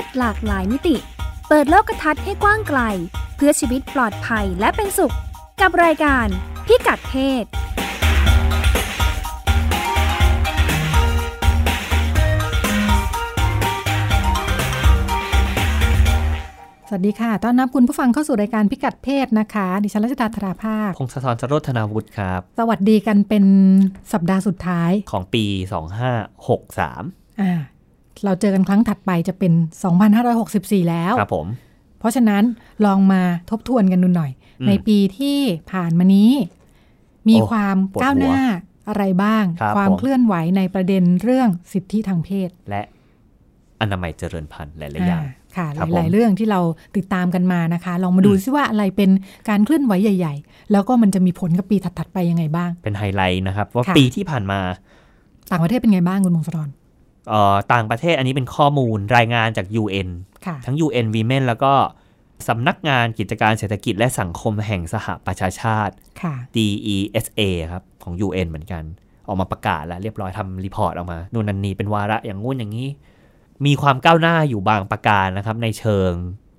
ศหลากหลายมิติ เปิดโลกทัศน์ให้กว้างไกล เพื่อชีวิตปลอดภัยและเป็นสุข กับรายการพิกัดเพศสวัสดีค่ะ ต้อนรับคุณผู้ฟังเข้าสู่รายการพิกัดเพศนะคะ ดิฉันรัชดาธราภาค พงศธรสโรธนาวุฒิครับ สวัสดีกันเป็นสัปดาห์สุดท้ายของปี 2563 อ่า เราเจอกันครั้งถัดไปจะเป็น 2564 แล้วครับผมเพราะฉะนั้นลองมาทบทวนกันดูหน่อยอืมในปีที่ผ่านมานี้ มีโอ้ความปวดหัวก้าวหน้าอะไรบ้างครับความผมเคลื่อนไหวในประเด็นเรื่องสิทธิทางเพศ และอนามัยเจริญพันธุ์หลายๆอย่างอ่าค่ะครับหลายผมๆเรื่องที่เราติดตามกันมานะคะ ลองมาดูอืมซิว่าอะไรเป็นการเคลื่อนไหวใหญ่ ๆ แล้วก็มันจะมีผลกับปีถัดๆไปยังไงบ้าง เป็นไฮไลท์นะครับ ว่าค่ะปีที่ผ่านมา ต่างประเทศเป็นไงบ้างคุณมงคลธรเอ่อ ต่างประเทศอันนี้เป็นข้อมูลรายงานจาก UN ค่ะทั้ง UN Women แล้วก็สำนักงานกิจการเศรษฐกิจและสังคมแห่งสหประชาชาติค่ะ DESA ครับ ของ UN เหมือนกัน ออกมาประกาศแล้วเรียบร้อยทำ report ออกมานู่นนันนี่เป็นวาระอย่างงู้นอย่างนี้ มีความก้าวหน้าอยู่บางประการนะครับ ในเชิง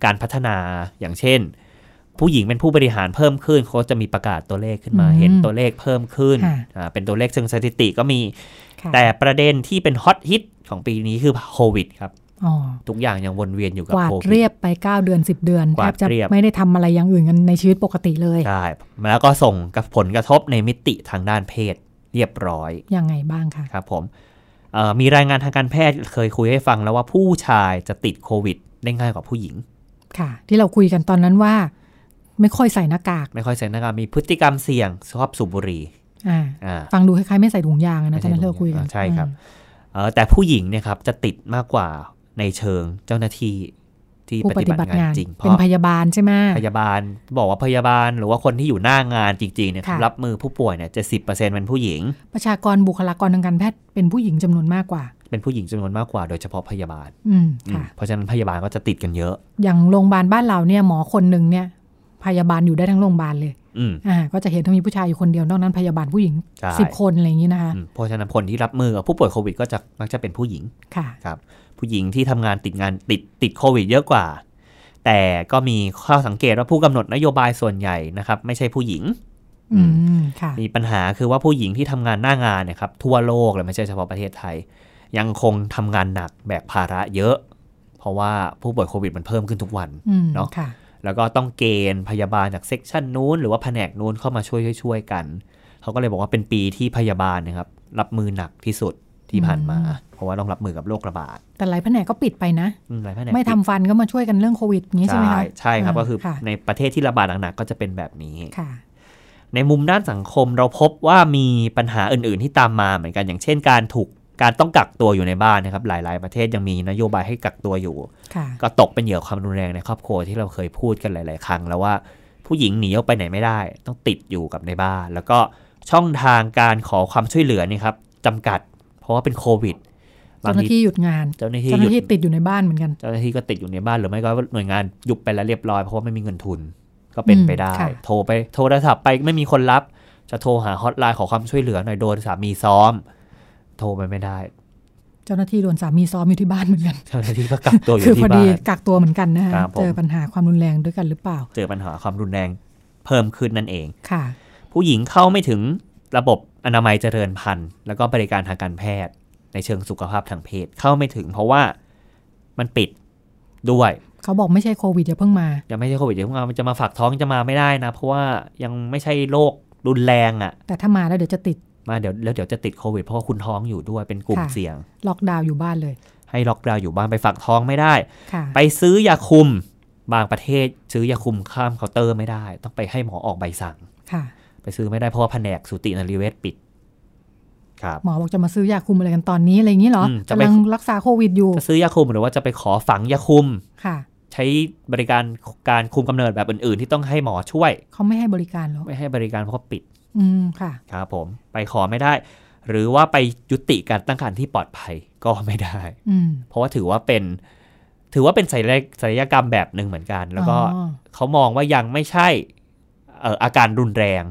การพัฒนาอย่างเช่น ผู้หญิงเป็นผู้บริหารเพิ่มขึ้นเขาจะมีประกาศตัวเลขขึ้นมาอืมเห็นตัวเลขเพิ่มขึ้นค่ะอ่าเป็นตัวเลขเชิงสถิติก็มีค่ะ แต่ประเด็นที่เป็นฮอตฮิตของปีนี้คือโควิดครับอ๋อทุกอย่างยังวนเวียนอยู่กับกวาดโควิดเรียบไป 9 เดือน 10 เดือนกแทวาดบจะเรียบไม่ได้ทำอะไรอย่างอื่นกันในชีวิตปกติเลยใช่แล้วก็ส่งกับผลกระทบในมิติทางด้านเพศเรียบร้อยยังไงบ้างคะครับผมเอ่อมีรายงานทางการแพทย์เคยคุยให้ฟังแล้วว่าผู้ชายจะติดโควิด ได้ง่ายกว่าผู้หญิง ค่ะ ที่เราคุยกันตอนนั้นว่า ไม่ค่อยใส่หน้ากาก ไม่ค่อยใส่หน้ากากมีพฤติกรรมเสี่ยงชอบสูบบุหรี่อ่าอ่า ฟังดูคล้ายๆไม่ใส่ถุงยางอะนะไม่ตใส่อนนั้นเราคุยกันถุงยางใช่ครับอืมเอ่อแต่ผู้หญิงเนี่ยครับจะติดมากกว่าในเชิงเจ้าหน้าที่ที่ผู้ปปฏิฏิบับัติติงางานนจริงเพเป็นราะพยาบาลใช่ไหมพยาบาลบอกว่าพยาบาลหรือว่าคนที่อยู่หน้างานจริงๆเนี่ยค่ะรับมือผู้ป่วยเนี่ยจะสิบเปอร์เซ็นต์เป็นผู้หญิง ประชากรบุคลากรทางการแพทย์เป็นผู้หญิงจำนวนมากกว่า เป็นผู้หญิงจำนวนมากกว่าโดยเฉพาะพยาบาลอืมอืมค่ะเพราะฉะนั้นพยาบาลก็จะติดกันเยอะ อย่างโรงพยาบาลบ้านเราเนี่ยหมอคนหนึ่งเนี่ย พยาบาลอยู่ได้ทั้งโรงพยาบาลเลยอืมอ่าก็จะเห็นว่ามีผู้ชายอยู่คนเดียวนอกนั้นพยาบาลผู้หญิงใช่สิบคนอะไรอย่างนี้นะคะอืมเพราะฉะนั้นคนที่รับมือกับผู้ป่วยโควิดก็จะมักจะเป็นผู้หญิงค่ะครับ ผู้หญิงที่ทำงานติดงานติดติดโควิด เยอะกว่า แต่ก็มีข้อสังเกตว่าผู้กำหนดนโยบายส่วนใหญ่นะครับ ไม่ใช่ผู้หญิงอืมค่ะมีปัญหาคือว่าผู้หญิงที่ทำงานหน้างานเนี่ยครับทั่วโลกเลยไม่ใช่เฉพาะประเทศไทย ยังคงทำงานหนักแบกภาระเยอะ เพราะว่าผู้ป่วยโควิดมันเพิ่มขึ้นทุกวันอืมเนาะค่ะ แล้วก็ต้องเกณฑ์พยาบาลจากเซกชันนู้น หรือว่าแผนกนู้นเข้ามาช่วยช่วยๆกัน เขาก็เลยบอกว่าเป็นปีที่พยาบาลนะครับ รับมือหนักที่สุดที่ผ่านมา เพราะว่าต้องรับมือกับโรคระบาด แต่หลายแผนกก็ปิดไปนะอืมหลายแผนกไม่ทำฟันก็มาช่วยกันเรื่องโควิดอย่างนี้ใช่ไหมใช่คะใช่ครับาก็คือค่ะในประเทศที่ระบาดหนักๆก็จะเป็นแบบนี้ค่ะในมุมด้านสังคมเราพบว่ามีปัญหาอื่น ๆ ที่ตามมาเหมือนกันอย่างเช่นการถูก การต้องกักตัวอยู่ในบ้านนะครับ หลาย ๆ ประเทศยังมีนโยบายให้กักตัวอยู่ค่ะก็ตกเป็นเหยื่อความรุนแรงในครอบครัวที่เราเคยพูดกันหลาย ๆ ครั้ง แล้วว่าผู้หญิงหนีออกไปไหนไม่ได้ ต้องติดอยู่กับในบ้าน แล้วก็ช่องทางการขอความช่วยเหลือนี่ครับจำกัด เพราะว่าเป็นโควิดบาเจ้างหน้าทีที่หยุดงาน เจ้าหน้าที่เจ้าหหยุน้าที่ดติดอยู่ในบ้านเหมือนกัน เจ้าหน้าที่ก็ติดอยู่ในบ้านหรือไม่ก็หน่วยงานยุบไปแล้วเรียบร้อยเพราะว่าไม่มีเงินทุนก็เป็นอืมไปได้ค่ะโทรไปโทรศัพท์ไปไม่มีคนรับ จะโทรหาฮอตไลน์ขอความช่วยเหลือหน่อยโดนสามีซ้อม โทรไปไม่ได้ เจ้าหน้าที่โดนสามีซ้อมอยู่ที่บ้านเหมือนกัน เจ้าหน้าที่ก็กักตัวอคืยู่อพที่อบ้าดีนกักตัวเหมือนกันนะคะครับผมเจอปัญหาความรุนแรงด้วยกันหรือเปล่า เจอปัญหาความรุนแรงเพิ่มขึ้นนั่นเองค่ะ ผู้หญิงเข้าไม่ถึงระบบอนามัยเจริญพันธุ์ แล้วก็บริการทางการแพทย์ ในเชิงสุขภาพทางเพศเข้าไม่ถึง เพราะว่ามันปิดด้วย เขาบอกไม่ใช่โควิดอย่าเพิ่งมายังไม่ใช่โควิดเดี๋ยวมันจะมาฝากท้องจะมาไม่ได้นะ เพราะว่ายังไม่ใช่โรครุนแรงอะ่ะ แต่ถ้ามาแล้วเดี๋ยวจะติด มาเดี๋ยวแล้วเดี๋ยวจะติดโควิดเพราะว่าคุณท้องอยู่ด้วยเป็นกลุ่มค่ะ เสี่ยง ล็อกดาวน์อยู่บ้านเลย ให้ล็อกดาวน์อยู่บ้านไปฝากท้องไม่ได้ ค่ะ ไปซื้อยาคุม บางประเทศซื้อยาคุมข้ามเคาน์เตอร์ไม่ได้ ต้องไปให้หมอออกใบสั่ง ค่ะ ไปซื้อไม่ได้เพราะว่าแผนกสูตินรีเวชปิด ครับ หมอบอกจะมาซื้อยาคุมอะไรกันตอนนี้อะไรอย่างนี้เหรออืมจะไป กำลังรักษาโควิดอยู่ จะซื้อยาคุมหรือว่าจะไปขอฝังยาคุม ค่ะ ใช้บริการการคุมกำเนิดแบบอื่นๆ ที่ต้องให้หมอช่วย เขาไม่ให้บริการหรอ ไม่ให้บริการเพราะว่าปิด อืมค่ะครับผมไปขอไม่ได้ หรือว่าไปยุติการตั้งครรภ์ที่ปลอดภัยก็ไม่ได้ อืมเพราะว่าถือว่าเป็น ถือว่าเป็นศัลยศัลยกรรมแบบหนึ่งเหมือนกัน แล้วก็อ๋อเขามองว่ายังไม่ใช่เอ่ออาการรุนแรง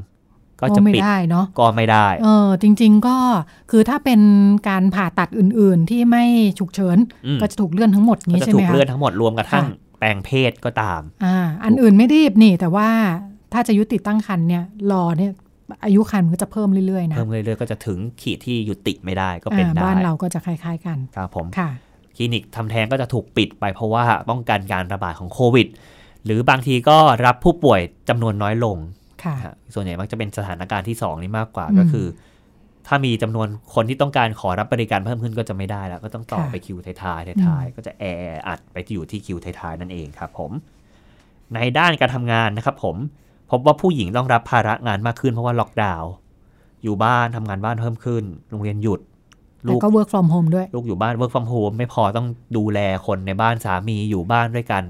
ก็จะไม่ปิดได้เนาะก็ไม่ได้ เออ จริง ๆ ก็คือถ้าเป็นการผ่าตัดอื่น ๆ ที่ไม่ฉุกเฉินอืมก็จะถูกเลื่อนทั้งหมดอย่างก็นี้จะใช่ถูไหมกคะเลื่อนทั้งหมดรวมกระทั่งค่ะแปลงเพศก็ตาม อ่า อันอื่นไม่รีบนี่ แต่ว่าถ้าจะยุติตั้งครรภ์เนี่ยรอเนี่ย อายุครรภ์มันก็จะเพิ่มเรื่อยๆนะเพิ่มเรื่อยๆก็จะถึงขีดที่ยุติไม่ได้ก็เป็นอ่าได้บ้านเราก็จะคล้าย ๆ กันครับผมค่ะคลินิกทำแท้งก็จะถูกปิดไปเพราะว่าป้องกันการระบาดของโควิด หรือบางทีก็รับผู้ป่วยจำนวนน้อยลงค่ะฮะส่วนใหญ่มักจะเป็นสถานการณ์ที่ 2 นี้มากกว่าอืมก็คือ ถ้ามีจำนวนคนที่ต้องการขอรับบริการเพิ่มขึ้นก็จะไม่ได้แล้ว ก็ต้องต่อค่ะไปคิวท้ายๆท้ายอืมๆก็จะแออัดไปที่อยู่ที่คิวท้ายๆนั่นเองครับผม ในด้านการทำงานนะครับผม พบว่าผู้หญิงต้องรับภาระงานมากขึ้นเพราะว่าล็อกดาวน์อยู่บ้านทำงานบ้านเพิ่มขึ้น โรงเรียนหยุดแต่ลูกก็ work from home ด้วย ลูกอยู่บ้าน work from home ไม่พอต้องดูแลคนในบ้านสามีอยู่บ้านด้วยกัน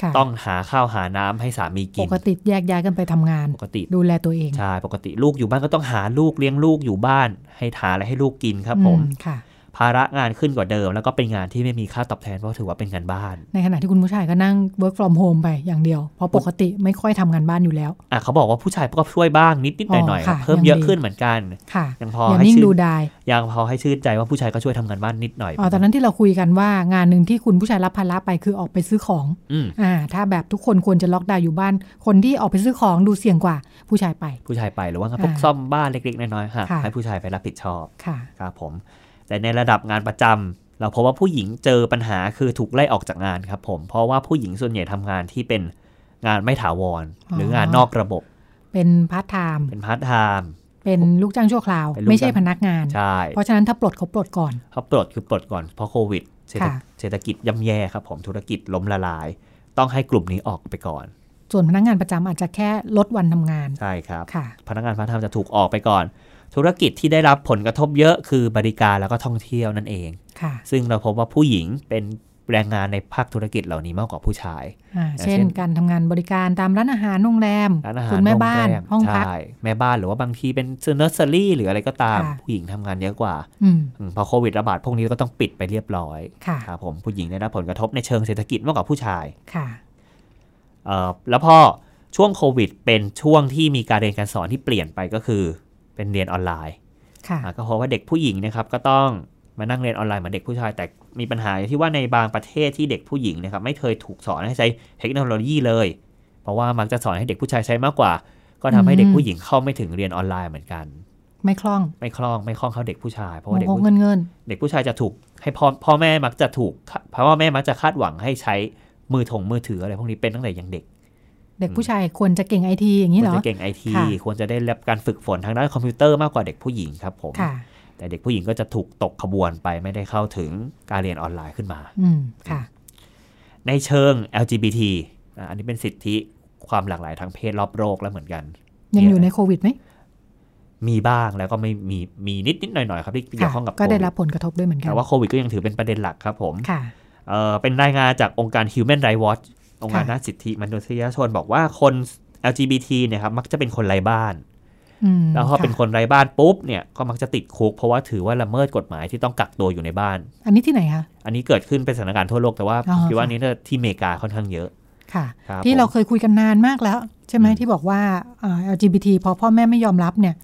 ค่ะต้องหาข้าวหาน้ำให้สามีปกินกติแยกย้ายกันไปทำงาน ปกติดูแลตัวเอง ใช่ ปกติลูกอยู่บ้านก็ต้องหาลูกเลี้ยงลูกอยู่บ้าน ให้หาอะไรให้ลูกกินครับผมอืค่ะ ภาระงานขึ้นกว่าเดิม แล้วก็เป็นงานที่ไม่มีค่าตอบแทนเพราะถือว่าเป็นงานบ้าน ในขณะที่คุณผู้ชายก็นั่ง work from home ไปอย่างเดียว เพราะปกติไม่ค่อยทำงานบ้านอยู่แล้วอะเขาบอกว่าผู้ชายก็ช่วยบ้างนิดนิดหน่อยหน่อยอ๋อค่ะเพิ่มยังเยอะดีขึ้นเหมือนกันค่ะยังพออย่าให้นิ่งชื่ดูนดายยังพอให้ชื่นใจว่าผู้ชายก็ช่วยทำงานบ้านนิดหน่อยอ๋อตอนนั้นที่เราคุยกันว่างานหนึ่งที่คุณผู้ชายรับภาระไปคือออกไปซื้อของอืมอ่าถ้าแบบทุกคนควรจะล็อกดาวน์อยู่บ้าน คนที่ออกไปซื้อของดูเสี่ยงกว่าผู้ชายไป ผู้ชายไปหรือว่างานอ่าพวกซ่อมบ้านเล็กๆน้อยๆฮะค่ะให้ผู้ชายไปรับผิดชอบค่ะครับผม แต่ในระดับงานประจำเราพบว่าผู้หญิงเจอปัญหาคือถูกไล่ออกจากงานครับผมเพราะว่าผู้หญิงส่วนใหญ่ทำงานที่เป็นงานไม่ถาวร หรืองานนอกระบบ เป็นพาร์ทไทม์เป็นพาร์ทไทม์เป็นลูกจ้างชั่วคราวเป็นลูกไม่ใช่จ้างพนักงานใช่เพราะฉะนั้นถ้าปลดเขาปลดก่อนเขาปลดคือปลดก่อนเพราะโควิดเศรษฐค่ะเศรษฐกิจย่ำแย่ครับผมธุรกิจล้มละลาย ต้องให้กลุ่มนี้ออกไปก่อน ส่วนพนักงานประจำอาจจะแค่ลดวันทำงาน ใช่ครับค่ะพนักงานพาร์ทไทม์จะถูกออกไปก่อน ธุรกิจที่ได้รับผลกระทบเยอะคือบริการแล้วก็ท่องเที่ยวนั่นเองค่ะ ซึ่งเราพบว่าผู้หญิงเป็นแรงงานในภาคธุรกิจเหล่านี้มากกว่าผู้ชายอ่าอย่างเช่นเช่นการทำงานบริการตามร้านอาหารโรงแรมร้านอาหารคุณแม่บ้านโรงแรมห้องพักใช่แม่บ้านหรือว่าบางทีเป็นเนอร์เซอรี่หรืออะไรก็ตามค่ะผู้หญิงทำงานเยอะกว่าอืมอืมพอโควิดระบาดพวกนี้ก็ต้องปิดไปเรียบร้อยค่ะครับผมผู้หญิงได้รับผลกระทบในเชิงเศรษฐกิจมากกว่าผู้ชายค่ะเอ่อ แล้วพอช่วงโควิดเป็นช่วงที่มีการเรียนการสอนที่เปลี่ยนไปก็คือเป็นเรียนออนไลน์ค่ะอะก็เพราะว่าเด็กผู้หญิงนะครับก็ต้องมานั่งเรียนออนไลน์เหมือนเด็กผู้ชาย แต่มีปัญหาที่ว่าในบางประเทศที่เด็กผู้หญิงนะครับไม่เคยถูกสอนให้ใช้เทคโนโลยีเลย เพราะว่ามักจะสอนให้เด็กผู้ชายใช้มากกว่า ก็ทำให้เด็กผู้หญิงเข้าไม่ถึงเรียนออนไลน์เหมือนกัน ไม่คล่องไม่คล่องไม่คล่องเข้าเด็กผู้ชายเพราะว่าเด็กโงผู้เงินเงินเด็กผู้ชายจะถูกให้พ่อพ่อแม่มักจะถูกเพราะว่าแม่มักจะคาดหวังให้ใช้ มือถงมือถืออะไรพวกนี้เป็นตั้งแต่ยังเด็ก เด็กผู้ชายควรจะเก่งไอทีอย่างนี้ควเหรรอจะเก่งไอทีค่ะควรจะได้รับการฝึกฝนทางด้านคอมพิวเตอร์มากกว่าเด็กผู้หญิงครับผมค่ะแต่เด็กผู้หญิงก็จะถูกตกขบวนไปไม่ได้เข้าถึงการเรียนออนไลน์ขึ้นมาอืมค่ะ ในเชิง LGBT อะอันนี้เป็นสิทธิความหลากหลายทางเพศรอบโลกแล้วเหมือนกัน ยังอยู่ในโควิดไหมมีบ้างแล้วก็ไม่มีมีนิดนิดๆหน่อยหน่อยๆครับที่เกี่ยวข้องกับก็ได้โควิรับผลกระทบด้วยเหมือนกันแต่ว่าโควิดก็ยังถือเป็นประเด็นหลักครับผมค่ะ เอ่อเป็นรายงานจากองค์การ Human Rights Watch องค์การค่ะด้านสิทธิมนุษยชนบอกว่าคน LGBT เนี่ยครับมักจะเป็นคนไร้บ้านอืมแล้วพอเป็นค่ะคนไร้บ้านปุ๊บเนี่ยก็มักจะติดคุก เพราะว่าถือว่าละเมิดกฎหมายที่ต้องกักตัวอยู่ในบ้าน อันนี้ที่ไหนคะ อันนี้เกิดขึ้นเป็นสถานการณ์ทั่วโลกแต่ว่าอ๋อคิดว่าค่ะนี้เนี่ยที่อเมริกาค่อนข้างเยอะ ค่ะครับที่ผมเราเคยคุยกันนานมากแล้ว ใช่ไหมอืมที่บอกว่าอ่า LGBT พอพ่อแม่ไม่ยอมรับเนี่ย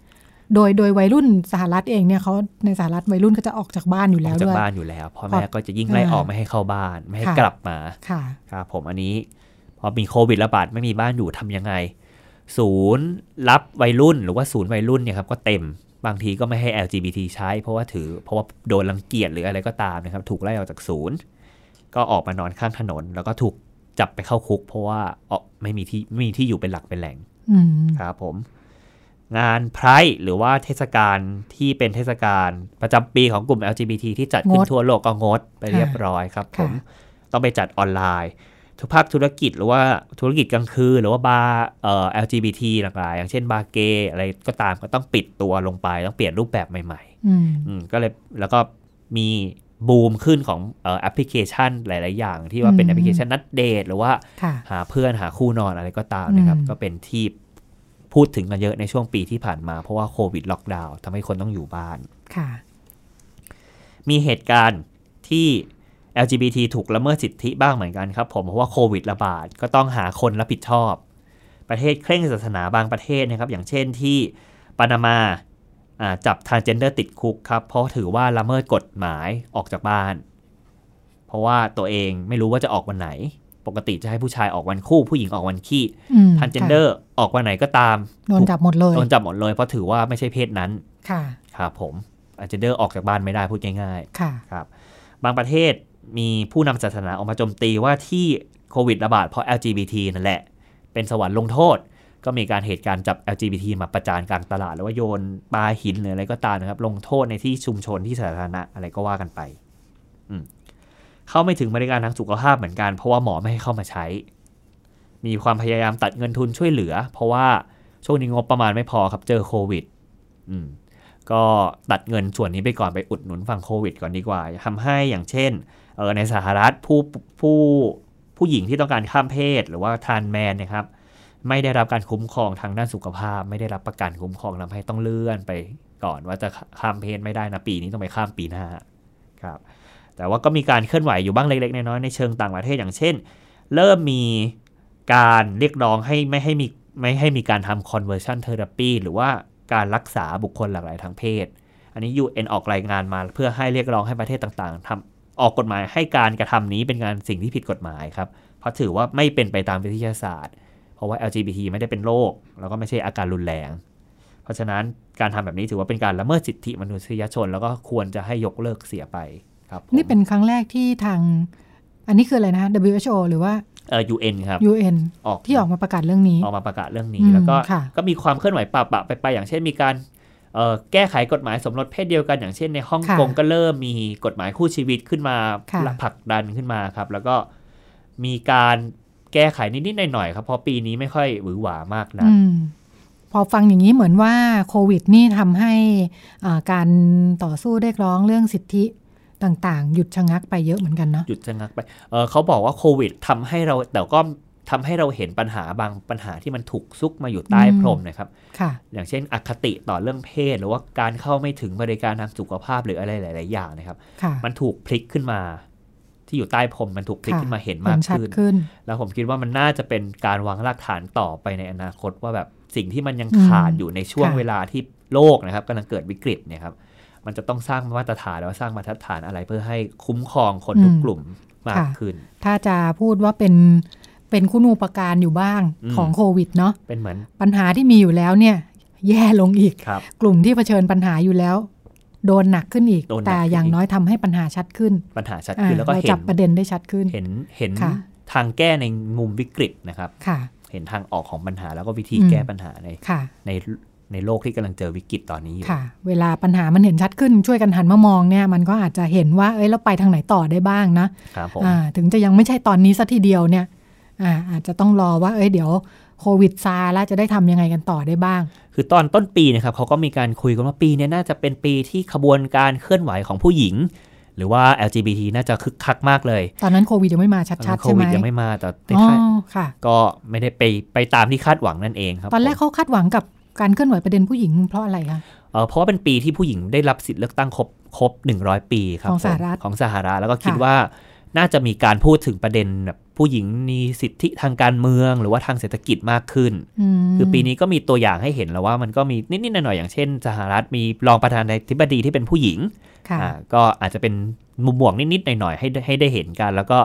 โดยโดยวัยรุ่นสหรัฐเองเนี่ยเขาในสหรัฐวัยรุ่นก็จะออกจากบ้านอยู่อแล้อวกจากด้วยบ้านอยู่แล้วพ่อแม่ก็จะยิ่งไล่อ่าออกไม่ให้เข้าบ้าน ไม่ให้ค่ะกลับมาค่ะครับผมอันนี้พอมีโควิดระบาดไม่มีบ้านอยู่ทำยังไง ศูนย์รับวัยรุ่นหรือว่าศูนย์วัยรุ่นเนี่ยครับก็เต็มบางทีก็ไม่ให้ LGBT ใช้ เพราะว่าถือเพราะว่าโดนรังเกียจหรืออะไรก็ตามนะครับ ถูกไล่ออกจากศูนย์ ก็ออกมานอนข้างถนน แล้วก็ถูกจับไปเข้าคุก เพราะว่าออกไม่มีที่ไม่มีที่อยู่เป็นหลักเป็นแหล่งอืมครับผม งานไพรหรือว่าเทศกาลที่เป็นเทศกาลประจำปีของกลุ่ม LGBT ที่จัดขึ้นงดทั่วโลกก็งดไปเรียบร้อยครับผมค่ะต้องไปจัดออนไลน์ทุกภาคธุรกิจหรือว่าธุรกิจกลางคืนหรือว่าบาร์เอ่อ LGBT หลากหลายอย่างเช่นบาร์เกย์อะไรก็ตามก็ต้องปิดตัวลงไป ต้องเปลี่ยนรูปแบบใหม่อืมๆอืมก็เลยแล้วก็มีบูมขึ้นของเอ่อแอปพลิเคชันหลาย ๆ อย่าง ที่ว่าเป็นอืมแอปพลิเคชันนัดเดทหรือว่าค่ะหาเพื่อนหาคู่นอนอะไรก็ตามนะครับอืมก็เป็นที่ พูดถึงกันเยอะในช่วงปีที่ผ่านมา เพราะว่าโควิดล็อกดาวน์ทำให้คนต้องอยู่บ้าน ค่ะ มีเหตุการณ์ที่ LGBT ถูกละเมิดสิทธิบ้างเหมือนกันครับ ผมเพราะว่าโควิดระบาดก็ต้องหาคนรับผิดชอบ ประเทศเคร่งศาสนาบางประเทศนะครับ อย่างเช่นที่ปานามาอ่าจับทานเจนเดอร์ติดคุกครับ เพราะถือว่าละเมิดกฎหมายออกจากบ้าน เพราะว่าตัวเองไม่รู้ว่าจะออกวันไหน ปกติจะให้ผู้ชายออกวันคู่ผู้หญิงออกวันขี้อืมทานเจนเดอร์ออกวันไหนก็ตามโดนจับหมดเลยโดนจับหมดเลยเพราะถือว่าไม่ใช่เพศนั้นค่ะครับผมทานเจนเดอร์ออกจากบ้านไม่ได้พูดง่ายค่ะๆครับ บางประเทศมีผู้นำศาสนาออกมาโจมตีว่าที่โควิดระบาดเพราะ LGBT นั่นแหละ เป็นสวรรค์ลงโทษ ก็มีการเหตุการณ์จับ LGBT มาประจานกลางตลาด หรือว่าโยนปลาหินหรืออะไรก็ตามนะครับ ลงโทษในที่ชุมชนที่สาธารณะอะไรก็ว่ากันไป อืม เข้าไม่ถึงบริการทางสุขภาพเหมือนกัน เพราะว่าหมอไม่ให้เข้ามาใช้ มีความพยายามตัดเงินทุนช่วยเหลือ เพราะว่าช่วงนี้งบประมาณไม่พอครับเจอโควิด อืมก็ตัดเงินส่วนนี้ไปก่อนไปอุดหนุนฝั่งโควิด ก่อนดีกว่าทำให้อย่างเช่นเออในสหรัฐผู้ผู้ผู้หญิงที่ต้องการข้ามเพศหรือว่าทานแมนนะครับ ไม่ได้รับการคุ้มครองทางด้านสุขภาพ ไม่ได้รับประกันคุ้มครองทำให้ต้องเลื่อนไปก่อนว่าจะข้ามเพศไม่ได้นะปีนี้ต้องไปข้ามปีหน้าครับ แต่ว่าก็มีการเคลื่อนไหวอยู่บ้างเล็กๆน้อยๆในเชิงต่างประเทศอย่างเช่น เริ่มมีการเรียกร้องให้ไม่ให้มีไม่ให้มีการทำ conversion therapy หรือว่าการรักษาบุคคลหลากหลายทางเพศ อันนี้ UN ออกรายงานมาเพื่อให้เรียกร้องให้ประเทศต่างๆทำออกกฎหมายให้การกระทำนี้เป็นการสิ่งที่ผิดกฎหมายครับ เพราะถือว่าไม่เป็นไปตามวิทยาศาสตร์ เพราะว่า LGBT ไม่ได้เป็นโรคแล้วก็ไม่ใช่อาการรุนแรง เพราะฉะนั้นการทำแบบนี้ถือว่าเป็นการละเมิดสิทธิมนุษยชน แล้วก็ควรจะให้ยกเลิกเสียไป นี่เป็นครั้งแรกที่ทาง อันนี้คืออะไรนะ WHO หรือว่าเอ่อ UN ครับ UN ออกที่ออกมาประกาศเรื่องนี้ ออกมาประกาศเรื่องอืนี้มแล้วก็ค่ะก็มีความเคลื่อนไหวปะปะไปไปอย่างเช่นมีการเอ่อแก้ไขกฎหมายสมรสเพศเดียวกันอย่างเช่นในฮ่องกงก็เริ่มมีกฎหมายคู่ชีวิตขึ้นมาค่ะผลักดันขึ้นมาครับ แล้วก็มีการแก้ไขนิดๆหน่อยๆครับเพราะปีนี้ไม่ค่อยหวือหวามากนะอืมพอฟังอย่างนี้เหมือนว่าโควิดนี่ทำให้อ่าการต่อสู้เรียกร้องเรื่องสิทธิ ต่างๆ หยุดชะงักไปเยอะเหมือนกันเนาะหยุดชะงักไปเออเขาบอกว่าโควิดทำให้เราแต่ก็ทำให้เราเห็นปัญหาบางปัญหาที่มันถูกซุกมาอยู่ใต้อืมพรมนะครับค่ะ อย่างเช่น อคติต่อเรื่องเพศ หรือว่าการเข้าไม่ถึงบริการทางสุขภาพหรืออะไรหลาย ๆ อย่างนะครับค่ะมันถูกพลิกขึ้นมา ที่อยู่ใต้พรมมันถูกพลิกค่ะขึ้นมาเห็นเห็มากนชัดขึ้นขึ้นแล้วผมคิดว่ามันน่าจะเป็นการวางรากฐานต่อไปในอนาคตว่าแบบสิ่งที่มันยังอืมขาดอยู่ในช่วงค่ะเวลาที่โลกนะครับกำลังเกิดวิกฤตเนี่ยครับ มันจะต้องสร้างมาตรฐานแล้วสร้างมาตรฐานอะไรเพื่อให้คุ้มครองคนทุกกลุ่มมากขึ้น ถ้าจะพูดว่าเป็นเป็นคุณูปการอยู่บ้างอืมของโควิดเนาะเป็นเหมือนปัญหาที่มีอยู่แล้วเนี่ย แย่ลงอีกครับกลุ่มที่เผชิญปัญหาอยู่แล้ว โดนหนักขึ้นอีกโดนหนักแต่ขึ้นอย่างอีกน้อยทำให้ปัญหาชัดขึ้น ปัญหาชัดอ่าขึ้นแล้วก็เราเห็จันบประเด็นได้ชัดขึ้น เห็นเห็นค่ะทางแก้ในมุมวิกฤตนะครับค่ะเห็นทางออกของปัญหาแล้วก็วิธีอืมแก้ปัญหาในค่ะใน ในโลกที่กำลังเจอวิกฤตตอนนี้อยู่ค่ะ เวลาปัญหามันเห็นชัดขึ้นช่วยกันหันมามองเนี่ยมันก็อาจจะเห็นว่าเอ้ยเราไปทางไหนต่อได้บ้างนะครับผมอ่าถึงจะยังไม่ใช่ตอนนี้ซะทีเดียวเนี่ยอ่าอาจจะต้องรอว่าเอ้ยเดี๋ยวโควิดซาแล้วจะได้ทำยังไงกันต่อได้บ้าง คือตอนต้นปีนะครับเขาก็มีการคุยกันว่าปีเนี้น่าจะเป็นปีที่ขบวนการเคลื่อนไหวของผู้หญิง หรือว่า LGBT น่าจะคึกคักมากเลย ตอนนั้นโควิดยังไม่มาตอนชันั้ดนๆโคใช่ไหมวิดยังไม่มาแต่ในอ๋อท้ายค่ะ ก็ไม่ได้ไปไปตามที่คาดหวังนั่นเองครับ ตอนแรกผมเขาคาดหวังกับ การเคลื่อนไหวประเด็นผู้หญิงเพราะอะไรคะเอ่อเพราะว่าเป็นปีที่ผู้หญิงได้รับสิทธิ์เลือกตั้งครบครบ 100 ปีครับของสหผมรัฐของสหรัฐแล้วก็คิดค่ะว่าน่าจะมีการพูดถึงประเด็นแบบผู้หญิงมีสิทธิทางการเมือง หรือว่าทางเศรษฐกิจมากขึ้นมคือปีนี้ก็มีตัวอย่างให้เห็นแล้วว่ามันก็มีนิดๆหน่อยๆอย่างเช่น สหรัฐมีรองประธานาธิบดีที่เป็นผู้หญิงค่ะอ่าก็อาจจะเป็นมุมบวกนิดๆหน่อยๆให้ได้ให้ได้เห็นกัน แล้วก็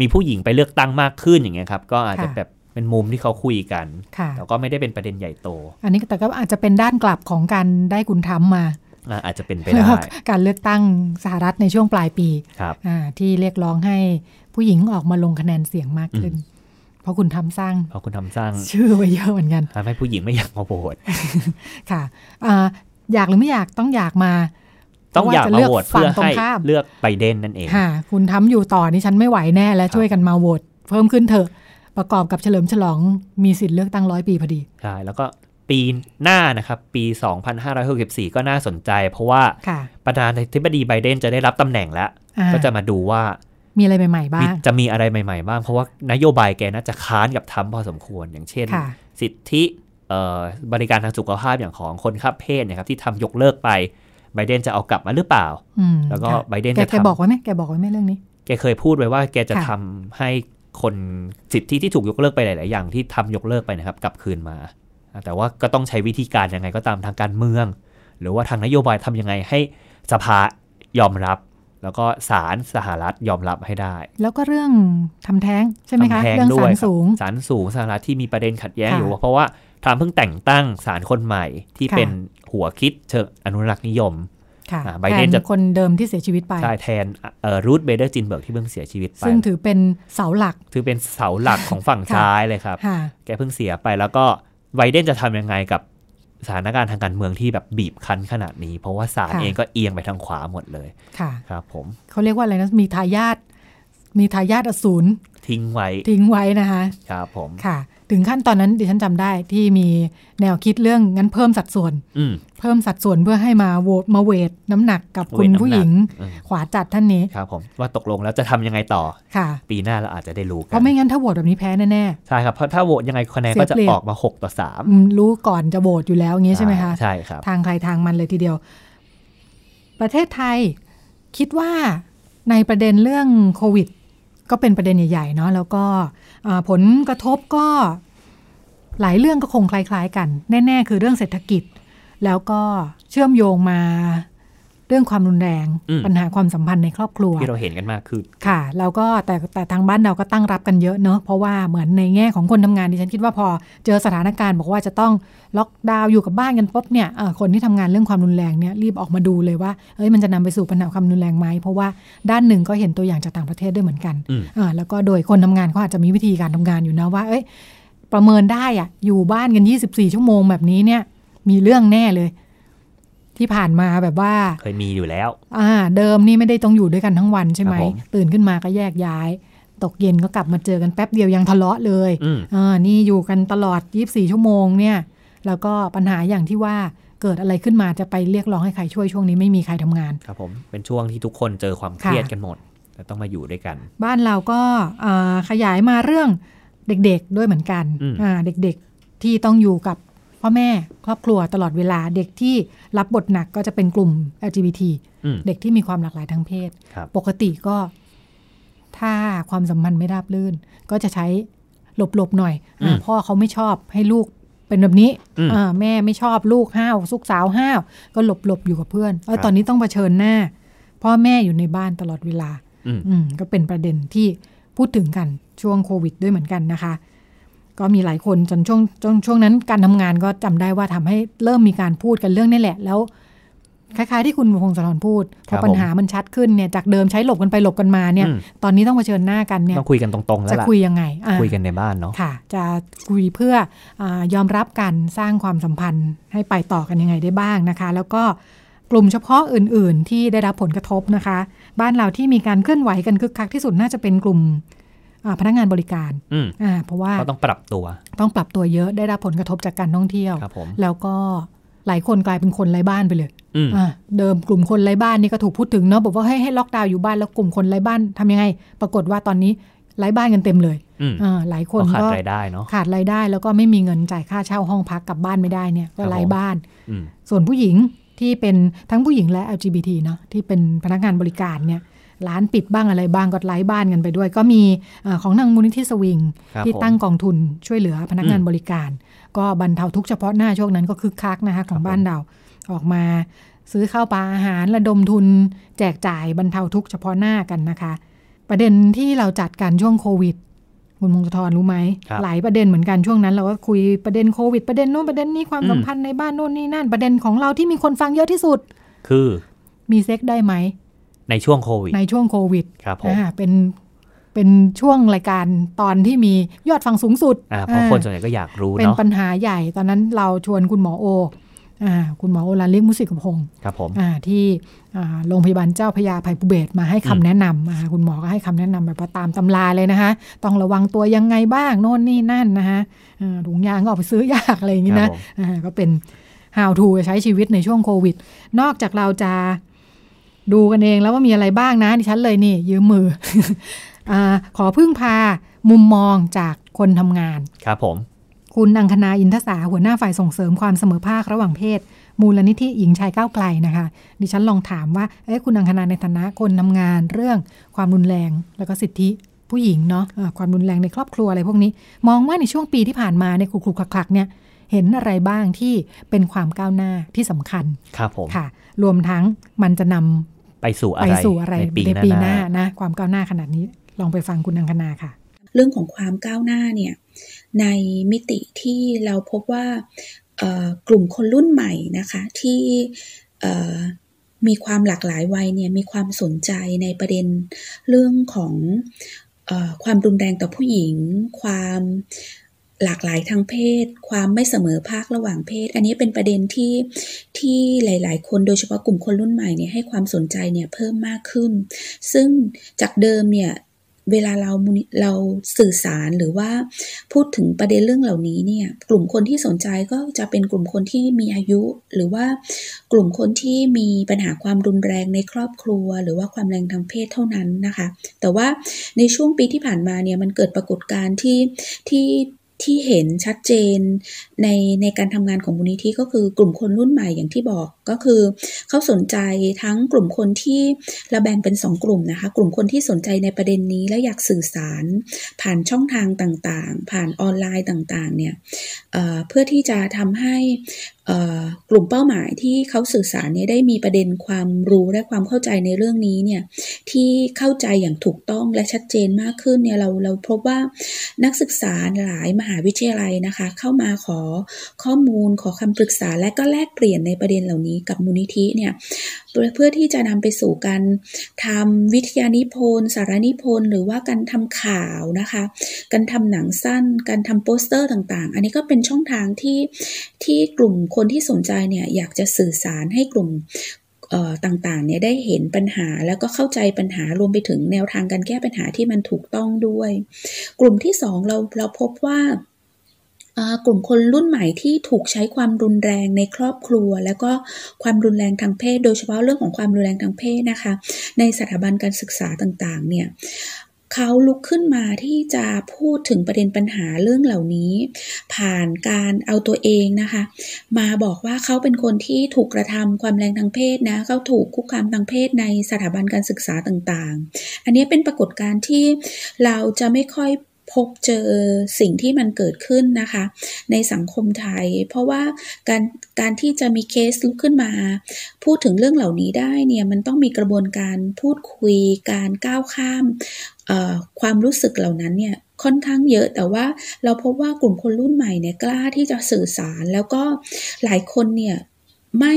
มีผู้หญิงไปเลือกตั้งมากขึ้นอย่างเงี้ยครับก็อาจจะค่ะแบบ เป็นมุมที่เขาคุยกันค่ะแต่ก็ไม่ได้เป็นประเด็นใหญ่โต อันนี้แต่ก็อาจจะเป็นด้านกลับของการได้คุณทำมาอ่าอาจจะเป็นไปแล้วได้ก็การเลือกตั้งสหรัฐในช่วงปลายปีครับอ่าที่เรียกร้องให้ผู้หญิงออกมาลงคะแนนเสียงมากขึ้น เพราะคุณทำสร้างเพราะคุณทำสร้างชื่อไว้เยอะเหมือนกันทำให้ผู้หญิงไม่อยากมาโหวตค่ะอ่าอยากหรือไม่อยากต้องอยากมา ต้องอยากเพระมาจะโหวตฝั่เพื่งอตรให้งข้ามเลือกไบเดนนั่นเองค่ะคุณทำอยู่ต่อนี่ฉันไม่ไหวแน่ และครับช่วยกันมาโหวตเพิ่มขึ้นเถอะ ประกอบกับเฉลิมฉลองมีสิทธิ์เลือกตั้งร้อยปีพอดีใช่แล้วก็ปีหน้านะครับ ปี 2564 ก็น่าสนใจ เพราะว่าค่ะประธานาธิบดีไบเดนจะได้รับตำแหน่งแล้วอ่าก็จะมาดูว่ามีอะไรใหม่ๆบ้ามีงจะมีอะไรใหม่ๆบ้าง เพราะว่านโยบายแกน่าจะค้านกับทรัมป์พอสมควร อย่างเช่นค่ะสิทธิเอ่อบริการทางสุขภาพอย่างของคนข้ามเพศเนะครับที่ทำยกเลิกไปไบเดนจะเอากลับมาหรือเปล่าอืมแล้วก็ค่ะไบเดนแกจะแกทำบอกไว้ไหมแกบอกไว้ไหมเรื่องนี้ แกเคยพูดไว้ว่าแกจะค่ะทำให้ คนสิทธิที่ถูกยกเลิกไปหลาย ๆ อย่างที่ทำยกเลิกไปนะครับกลับคืนมา แต่ว่าก็ต้องใช้วิธีการยังไงก็ตามทางการเมือง หรือว่าทางนโยบายทำยังไงให้สภายอมรับ แล้วก็ศาลสหรัฐยอมรับให้ได้ แล้วก็เรื่องทำแท้งใช่ไหมคะทำแท้งเรื่องด้สาวยรครับสูงศาลสูงสหรัฐที่มีประเด็นขัดแย้งค่ะอยู่เพราะว่าทรัมป์เพิ่งแต่งตั้งศาลคนใหม่ที่ค่ะเป็นหัวคิดเชิงอนุรักษ์นิยมค่ะอ่า ไบเดนแทจะคนเดิมที่เสียชีวิตไป ใช่แทนเอ่อรูธเบเดอร์จินเบิร์กที่เพิ่งเสียชีวิตไป ซึ่งถือเป็นเสาหลัก ถือเป็นเสาหลักของฝั่งค่ะซ้ายเลยครับค่ะแกเพิ่งเสียไปแล้วก็ไบเดนจะทำยังไงกับสถานการณ์ทางการเมืองที่แบบบีบคั้นขนาดนี้ เพราะว่าศาลค่ะเองก็เอียงไปทางขวาหมดเลย ค่ะ ครับผมเขาเรียกว่าอะไรนะ มีทายาท มีทายาทอสูรทิ้งไว้ ทิ้งไว้นะคะครับผมค่ะ ถึงขั้นตอนนั้นดิฉันจำได้ที่มีแนวคิดเรื่องงั้นเพิ่มสัดส่วนอืมเพิ่มสัดส่วนเพื่อให้มาโหวตมาเวทน้ำหนักกับคุณเวทน้ำหนักผู้หญิงอืมขวาจัดท่านนี้ครับผมว่าตกลงแล้วจะทำยังไงต่อค่ะ ปีหน้าเราอาจจะได้รู้กัเพราะไม่งั้นถ้าโหวตแบบนี้แพ้แน่ใช่ครับเพราะถ้าโหวตยังไงคะแนนก็จะเสียเปรียบออกมา 6 ต่อๆอืมรู้ก่อนจะโหวตอยู่แล้วอย่าง3นี้ใช่ไหมคะใช่ครับทางใครทางมันเลยทีเดียว ประเทศไทยคิดว่าในประเด็นเรื่องโควิด ก็เป็นประเด็นใหญ่ๆเนาะแล้วก็ผลกระทบก็หลายเรื่องก็คงคล้าย ๆ กัน แน่ ๆ คือเรื่องเศรษฐกิจ แล้วก็เชื่อมโยงมา เรื่องความรุนแรงอืมปัญหาความสัมพันธ์ในครอบครัว ที่เราเห็นกันมากคือค่ะแล้วก็แต่แต่ทางบ้านเราก็ตั้งรับกันเยอะเนอะเพราะว่าเหมือนในแง่ของคนทำงานดิฉันคิดว่าพอเจอสถานการณ์บอกว่าจะต้องล็อกดาวน์อยู่กับบ้านกันปุ๊บเนี่ยเอ่อคนที่ทำงานเรื่องความรุนแรงเนี่ยรีบออกมาดูเลยว่าเอ้ยมันจะนำไปสู่ปัญหาความรุนแรงไหมเพราะว่าด้านหนึ่งก็เห็นตัวอย่างจากต่างประเทศด้วยเหมือนกันอืมอ่าแล้วก็โดยคนทำงานเขาอาจจะมีวิธีการทำงานอยู่นะว่า เอ้ยประเมินได้อะอยู่บ้านกัน 24 ชั่วโมงแบบนี้เนี่ยมีเรื่องแน่เลย ที่ผ่านมาแบบว่า เคยมีอยู่แล้ว อ่า เดิมนี่ไม่ได้ต้องอยู่ด้วยกันทั้งวันใช่ไหมครับผมตื่นขึ้นมาก็แยกย้าย ตกเย็นก็กลับมาเจอกันแป๊บเดียวยังทะเลาะเลยอืมอ่านี่อยู่กันตลอด 24 ชั่วโมงเนี่ย แล้วก็ปัญหาอย่างที่ว่าเกิดอะไรขึ้นมาจะไปเรียกร้องให้ใครช่วยช่วงนี้ไม่มีใครทำงาน ครับผมเป็นช่วงที่ทุกคนเจอความเครียดกันหมดแต่ต้องมาอยู่ด้วยกัน บ้านเราก็อ่าขยายมาเรื่องเด็กๆด้วยเหมือนกันอืมอ่าเด็กๆที่ต้องอยู่กับ พ่อแม่ครอบครัวตลอดเวลาเด็กที่รับบทหนักก็จะเป็นกลุ่ม LGBT อืมเด็กที่มีความหลากหลายทางเพศครับปกติก็ ถ้าความสัมพันธ์ไม่ราบรื่น ก็จะใช้หลบๆหน่อยอาอืมพ่อเขาไม่ชอบให้ลูกเป็นแบบนี้อืมอ่าแม่ไม่ชอบลูกห้าวสุกสาวห้าว ก็หลบๆอยู่กับเพื่อนเออครับตอนนี้ต้องเผชิญหน้า พ่อแม่อยู่ในบ้านตลอดเวลา อืมอืมก็เป็นประเด็นที่พูดถึงกันช่วงโควิดด้วยเหมือนกันนะคะ ก็มีหลายคนจนช่วงจนช่วงนั้นการทำงานก็จำได้ว่าทำให้เริ่มมีการพูดกันเรื่องนี้แหละ แล้วคล้ายๆที่คุณพงศธรพูดพครัอบปัญหามันชัดขึ้นเนี่ยจากเดิมใช้หลบกันไปหลบกันมาเนี่ยอืมตอนนี้ต้องเผชิญหน้ากันเนี่ยต้องคุยกันตรงๆแล้จะวล่ะคุยยังไงอ่าคุยกันในบ้านเนาะค่ะ จะคุยเพื่ออายอมรับกันสร้างความสัมพันธ์ให้ไปต่อกันยังไงได้บ้างนะคะ แล้วก็กลุ่มเฉพาะอื่น ๆ ที่ได้รับผลกระทบนะคะ บ้านเราที่มีการเคลื่อนไหวกันคึกคักที่สุดน่าจะเป็นกลุ่มอ่า พนักงานบริการอืมอ่าเพราะว่าก็ต้องปรับตัว ต้องปรับตัวเยอะได้รับผลกระทบจากการท่องเที่ยวครับผมแล้วก็หลายคนกลายเป็นคนไร้บ้านไปเลยอืมอ่าเดิมกลุ่มคนไร้บ้านนี่ก็ถูกพูดถึงเนาะบอกว่าให้ให้ล็อกดาวน์อยู่บ้านแล้วกลุ่มคนไร้บ้านทำยังไง ปรากฏว่าตอนนี้ไร้บ้านกันเต็มเลยอืมอ่าหลายคนก็ขาดก็รายได้เนาะขาดรายได้แล้วก็ไม่มีเงินจ่ายค่าเช่าห้องพักกลับบ้านไม่ได้เนี่ยก็ครับไร้บ้านอืมส่วนผู้หญิงที่เป็นทั้งผู้หญิงและ LGBT เนาะที่เป็นพนักงานบริการเนี่ย ร้านปิดบ้างอะไรบ้างก็ไร้บ้านกันไปด้วย ก็มีเอ่อของทางมูลนิธิสวิงครับที่ผมตั้งกองทุนช่วยเหลือพนักงานอืมบริการ ก็บรรเทาทุกข์เฉพาะหน้าช่วงนั้นก็คึกคักนะคะของครับผมบ้านเราออกมาซื้อข้าวปลาอาหารระดมทุน แจกจ่ายบรรเทาทุกข์เฉพาะหน้ากันนะคะ ประเด็นที่เราจัดกันช่วงโควิดคุณมงคลธรรู้ไหมครับหลายประเด็นเหมือนกันช่วงนั้น เราก็คุยประเด็นโควิดประเด็นโน้นประเด็นนี้ความอืมสัมพันธ์ในบ้านโน่นนี่นั่นประเด็นของเราที่มีคนฟังเยอะที่สุด คือ มีเซ็กได้ไหม ในช่วงโควิด ในช่วงโควิดครับผมอ่าเป็นเป็นช่วงรายการตอนที่มียอดฟังสูงสุดอ่าเพราะอ่าคนส่วนใหญ่ก็อยากรู้เป็นเนาะปัญหาใหญ่ ตอนนั้นเราชวนคุณหมอโออ่าคุณหมอโอลานเลียกมุสิกพงศ์ครับผมอ่าที่อ่าโรงพยาบาลเจ้าพระยาภัยภูเบศรมาให้คำอืมแนะนำอ่าคุณหมอก็ให้คำแนะนำแบบว่าตามตำราเลยนะคะ ต้องระวังตัวยังไงบ้างโน่นนี่นั่นนะคะอ่าถุงยางก็ออกไปซื้อยากอะไรอย่างนี้ครันะบผมอ่าก็เป็น how to ใช้ชีวิตในช่วงโควิด นอกจากเราจะ ดูกันเองแล้วว่ามีอะไรบ้างนะดิฉันเลยนี่ ยืมมืออาขอพึ่งพามุมมองจากคนทำงาน ครับผม คุณอังคณาอินทสาหัวหน้าฝ่ายส่งเสริมความเสมอภาคระหว่างเพศ มูลนิธิหญิงชายก้าวไกลนะคะ ดิฉันลองถามว่าเอ๊ะคุณอังคณาในฐานะคนทำงาน เรื่องความรุนแรง แล้วก็สิทธิผู้หญิงเนาะอ่าความรุนแรงในครอบครัวอะไรพวกนี้ มองว่าในช่วงปีที่ผ่านมาในยคลุกๆคลักๆเนี่ยเห็นอะไรบ้างที่เป็นความก้าวหน้าที่สำคัญ ครับผมค่ะ รวมทั้งมันจะนำ ไปสู่อะไปไรสู่อะไรในปีในปีหหน้าน้านะความก้าวหน้าขนาดนี้ลองไปฟังคุณอังคณาค่ะ เรื่องของความก้าวหน้าเนี่ยในมิติที่เราพบว่าเอ่อกลุ่มคนรุ่นใหม่นะคะที่เอ่อมีความหลากหลายวัยเนี่ยมีความสนใจในประเด็นเรื่องของเออความรุนแรงต่อผู้หญิง ความ หลากหลายทางเพศ ความไม่เสมอภาคระหว่างเพศ อันนี้เป็นประเด็นที่ที่หลาย ๆ คนโดยเฉพาะกลุ่มคนรุ่นใหม่เนี่ยให้ความสนใจเนี่ยเพิ่มมากขึ้น ซึ่งจากเดิมเนี่ยเวลาเราเราสื่อสารหรือว่าพูดถึงประเด็นเรื่องเหล่านี้เนี่ยกลุ่มคนที่สนใจก็จะเป็นกลุ่มคนที่มีอายุ หรือว่ากลุ่มคนที่มีปัญหาความรุนแรงในครอบครัว หรือว่าความแรงทางเพศเท่านั้นนะคะ แต่ว่าในช่วงปีที่ผ่านมาเนี่ยมันเกิดปรากฏการณ์ที่ที่ ที่เห็นชัดเจนในในการทำงานของมูลนิธิก็คือกลุ่มคนรุ่นใหม่อย่างที่บอก ก็คือเขาสนใจทั้งกลุ่มคนที่เราแบ่งเป็นสองกลุ่มนะคะ กลุ่มคนที่สนใจในประเด็นนี้และอยากสื่อสาร ผ่านช่องทางต่างๆ ผ่านออนไลน์ต่างๆเนี่ยเเพื่อที่จะทำให้กลุ่มเป้าหมายที่เขาสื่อสารเนี่ยได้มีประเด็นความรู้และความเข้าใจในเรื่องนี้เนี่ยที่เข้าใจอย่างถูกต้องและชัดเจนมากขึ้นเนี่ยเราเราพบว่านักศึกษาหลายมหาวิทยาลัยนะคะ เข้ามาขอข้อมูลขอคำปรึกษาและก็แลกเปลี่ยนในประเด็นเหล่านี้กับมูลนิธิเนี่ยเพื่อที่จะนำไปสู่การทำวิทยานิพนธ์สารนิพนธ์หรือว่าการทำข่าวนะคะ การทำหนังสั้น การทำโปสเตอร์ต่างๆ อันนี้ก็เป็นช่องทางที่ที่กลุ่มคนที่สนใจเนี่ยอยากจะสื่อสารให้กลุ่มต่างๆเนี่ยได้เห็นปัญหาแล้วก็เข้าใจปัญหารวมไปถึงแนวทางการแก้ปัญหาที่มันถูกต้องด้วย กลุ่มที่สองเราเราพบว่า กลุ่มคนรุ่นใหม่ที่ถูกใช้ความรุนแรงในครอบครัว แล้วก็ความรุนแรงทางเพศ โดยเฉพาะเรื่องของความรุนแรงทางเพศนะคะ ในสถาบันการศึกษาต่างๆ เนี่ยเขาลุกขึ้นมาที่จะพูดถึงประเด็นปัญหาเรื่องเหล่านี้ ผ่านการเอาตัวเองนะคะ มาบอกว่าเขาเป็นคนที่ถูกกระทำความแรงทางเพศนะเขาถูกคุกคามทางเพศในสถาบันการศึกษาต่างๆ อันนี้เป็นปรากฏการณ์ที่เราจะไม่ค่อย พบเจอสิ่งที่มันเกิดขึ้นนะคะ ในสังคมไทย เพราะว่าการการที่จะมีเคสลุกขึ้นมา พูดถึงเรื่องเหล่านี้ได้เนี่ยมันต้องมีกระบวนการพูดคุยการก้าวข้ามความรู้สึกเหล่านั้นเนี่ยค่อนข้างเยอะแต่ว่าเราพบว่ากลุ่มคนรุ่นใหม่เนี่ยกล้าที่จะสื่อสารแล้วก็หลายคนเนี่ยไม่